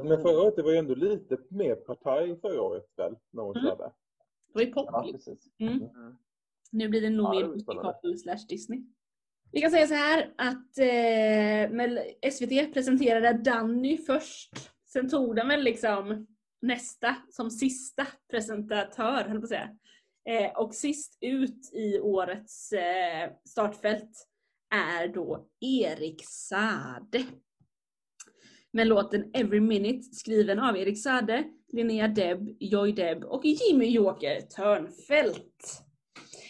[SPEAKER 3] Men förra året det var ju ändå lite mer partaj förra året väl? När hon
[SPEAKER 1] Mm.
[SPEAKER 3] körde.
[SPEAKER 1] Det var ju pop.
[SPEAKER 2] Ja, precis.
[SPEAKER 1] Mm.
[SPEAKER 2] Mm.
[SPEAKER 1] Nu blir det nog
[SPEAKER 3] Ja,
[SPEAKER 1] mer musikal slash Disney. Vi kan säga så här att eh, SVT presenterade Danny först. Sen tog den väl liksom nästa som sista presentatör, höll på att säga. Eh, och sist ut i årets eh, startfält är då Erik Sade. Med låten Every Minute skriven av Erik Sade, Linnea Deb, Joy Deb och Jimmy Joker Törnfält.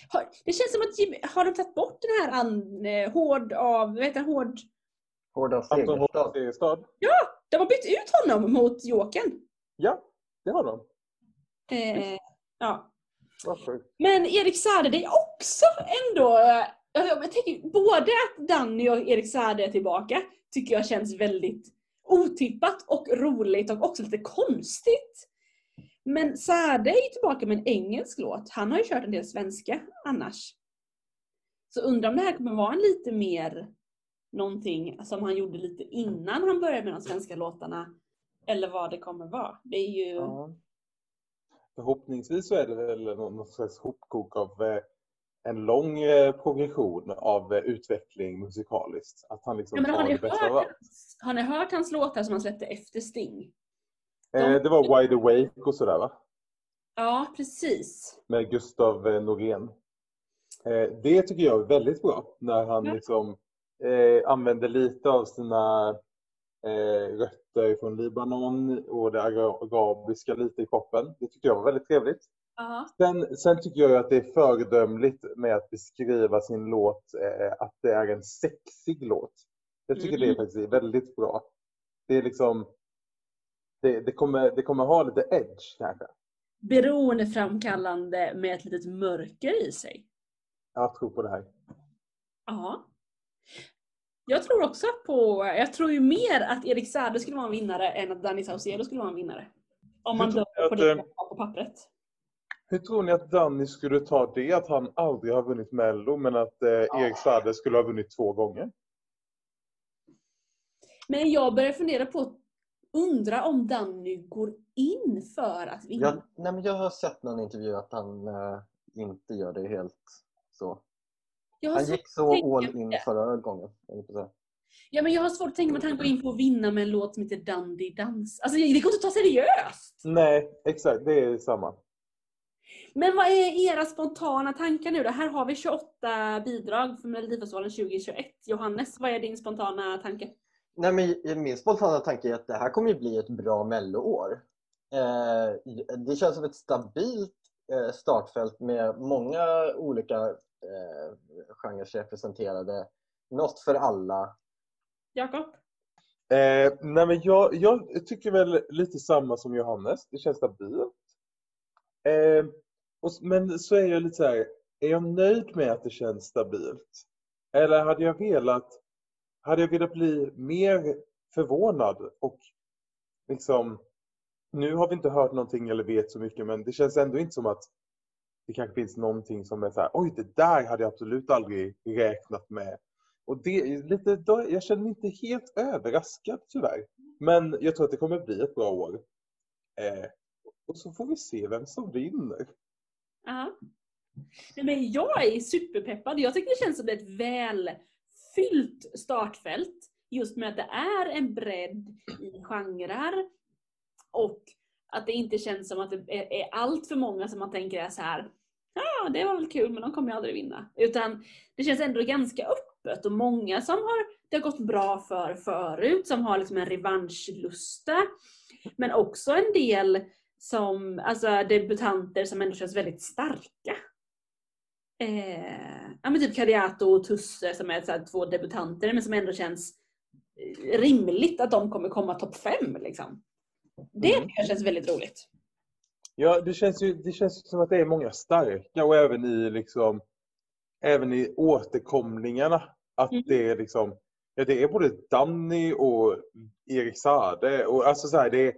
[SPEAKER 1] Har, det känns som att Jimmy, har de tagit bort den här an, eh, hård av, vad heter han, hård?
[SPEAKER 2] Hård av Segerstad.
[SPEAKER 3] Segerstad.
[SPEAKER 1] De har bytt ut honom mot Jokern.
[SPEAKER 3] Ja, det har de.
[SPEAKER 1] Eh, ja.
[SPEAKER 3] Varför?
[SPEAKER 1] Men Erik Sade, det är också ändå... eh, Jag, tänker, både att Danny och Erik Sade är tillbaka tycker jag känns väldigt otippat och roligt och också lite konstigt. Men Sade är ju tillbaka med en engelsk låt. Han har ju kört en del svenska annars. Så undrar om det här kommer vara en lite mer någonting som han gjorde lite innan han började med de svenska låtarna. Eller vad det kommer vara. Det är ju...
[SPEAKER 3] Ja. Förhoppningsvis så är det väl någon slags hopkok av eh, en lång eh, progression av eh, utveckling musikaliskt. Att han liksom
[SPEAKER 1] Ja, men har, ni
[SPEAKER 3] bästa av
[SPEAKER 1] hört,
[SPEAKER 3] allt.
[SPEAKER 1] har ni hört hans låtar som han släppte efter Sting?
[SPEAKER 3] Eh, det var Wide Awake och sådär va?
[SPEAKER 1] Ja, precis.
[SPEAKER 3] Med Gustav Norén. Det tycker jag är väldigt bra. När han
[SPEAKER 1] Ja.
[SPEAKER 3] liksom eh, använder lite av sina rötter från Libanon och det ara- arabiska lite i poppen. Det tycker jag var väldigt trevligt.
[SPEAKER 1] Ja.
[SPEAKER 3] Sen, sen tycker jag att det är föredömligt med att beskriva sin låt eh, att det är en sexig låt. Jag tycker det är
[SPEAKER 1] Mm.
[SPEAKER 3] faktiskt är väldigt bra. Det är liksom det, det, kommer, det kommer ha lite edge kanske.
[SPEAKER 1] Beroendeframkallande med ett litet mörker i sig.
[SPEAKER 3] Jag tror på det här.
[SPEAKER 1] Ja. Jag tror också på, jag tror ju mer att Erik Saade skulle vara en vinnare än att Danny Saucedo skulle vara en vinnare. Om man dömer på det
[SPEAKER 3] eh,
[SPEAKER 1] på pappret.
[SPEAKER 3] Hur tror ni att Danny skulle ta det att han aldrig har vunnit Mello men att eh, Erik Saade skulle ha vunnit två gånger?
[SPEAKER 1] Men jag börjar fundera på, undra om Danny går in för att vinna.
[SPEAKER 2] Jag, nej, men jag har sett någon intervju att han eh, inte gör det helt så. Han gick så all in
[SPEAKER 1] det.
[SPEAKER 2] förra gången.
[SPEAKER 1] Ja men jag har svårt att tänka mig att han går in på att vinna med en låt som heter Dandy Dans. Alltså det går inte att ta seriöst!
[SPEAKER 3] Nej, exakt. Det är samma.
[SPEAKER 1] Men vad är era spontana tankar nu då? Här har vi 28 bidrag för Melodifestivalen 2021. Johannes, vad är din spontana tanke?
[SPEAKER 2] Nej, men min spontana tanke är att det här kommer ju bli ett bra melloår. Eh, det känns som ett stabilt eh, startfält med många olika eh, genrer representerade. Något för alla.
[SPEAKER 1] Jakob?
[SPEAKER 3] Eh, nej men jag, jag tycker väl lite samma som Johannes. Det känns stabilt. Eh, och, men så är jag lite så här, är jag nöjd med att det känns stabilt? Eller hade jag velat, hade jag velat bli mer förvånad och liksom, nu har vi inte hört någonting eller vet så mycket men det känns ändå inte som att det kanske finns någonting som är så här, oj det där hade jag absolut aldrig räknat med. Och det är lite, då, jag känner mig inte helt överraskad tyvärr. Men jag tror att det kommer bli ett bra år. Eh, och så får vi se vem som vinner.
[SPEAKER 1] Ja. Nej, men jag är superpeppad. Jag tycker det känns som ett välfyllt startfält. Just med att det är en bredd i genrer. Och att det inte känns som att det är, är allt för många som man tänker är så här. Ja, det var väl kul men de kommer ju aldrig vinna. Utan det känns ändå ganska öppet och många som har det har gått bra för förut, som har liksom en revanschlusta. Men också en del som, alltså debutanter som ändå känns väldigt starka. Eh, ja men typ Kariato och Tusse som är så två debutanter men som ändå känns eh, rimligt att de kommer komma topp fem liksom. Det
[SPEAKER 3] Mm.
[SPEAKER 1] känns väldigt roligt.
[SPEAKER 3] Ja, det känns ju det känns som att det är många starka och även i liksom även i återkomlingarna att
[SPEAKER 1] Mm.
[SPEAKER 3] det är liksom ja, det är både Danny och Erik Sade och alltså så här, det är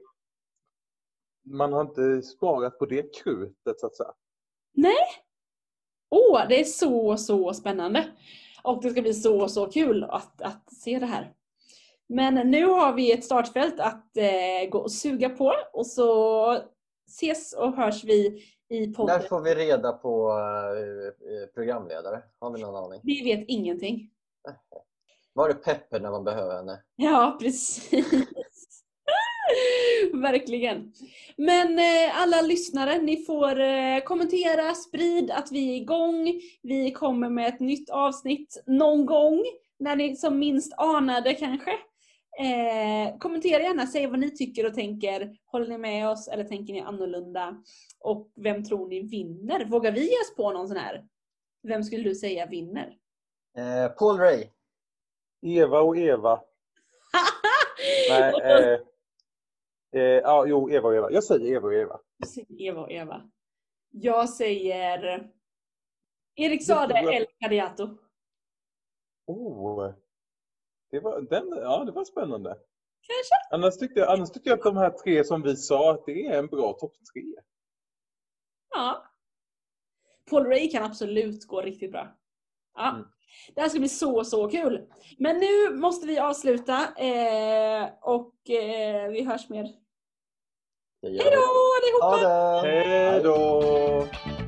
[SPEAKER 3] man har inte sparat på det krutet så att säga.
[SPEAKER 1] Åh, det är så, så spännande. Och det ska bli så, så kul att, att se det här. Men nu har vi ett startfält att eh, gå och suga på och så ses och hörs vi i
[SPEAKER 2] När
[SPEAKER 1] podden.
[SPEAKER 2] får vi reda på eh, programledare? Har vi någon aning?
[SPEAKER 1] Vi vet ingenting.
[SPEAKER 2] Var är Peppe när man behöver henne?
[SPEAKER 1] Ja, precis. Verkligen. Men eh, alla lyssnare, ni får eh, kommentera, sprid att vi är igång. Vi kommer med ett nytt avsnitt någon gång, när ni som minst anade kanske. Eh, kommentera gärna, säg vad ni tycker och tänker. Håller ni med oss eller tänker ni annorlunda? Och vem tror ni vinner? Vågar vi ge oss på någon sån här? Vem skulle du säga vinner?
[SPEAKER 2] Eh, Paul Ray.
[SPEAKER 3] Eva och Eva. Nej, eh, eh, ja, jo, Eva och Eva. Jag säger Eva och Eva.
[SPEAKER 1] Jag säger Eva och Eva. Jag säger Erik Sade eller Kadiato.
[SPEAKER 3] Oh. Det var, den, ja, det var spännande.
[SPEAKER 1] Kanske.
[SPEAKER 3] Annars tyckte, jag, annars tyckte jag att de här tre som vi sa, att det är en bra topp tre.
[SPEAKER 1] Ja. Paul Ray kan absolut gå riktigt bra. Ja.
[SPEAKER 3] Mm.
[SPEAKER 1] Det här ska bli så, så kul. Men nu måste vi avsluta eh, och eh, vi hörs mer. Hej då allihopa!
[SPEAKER 3] Hej då!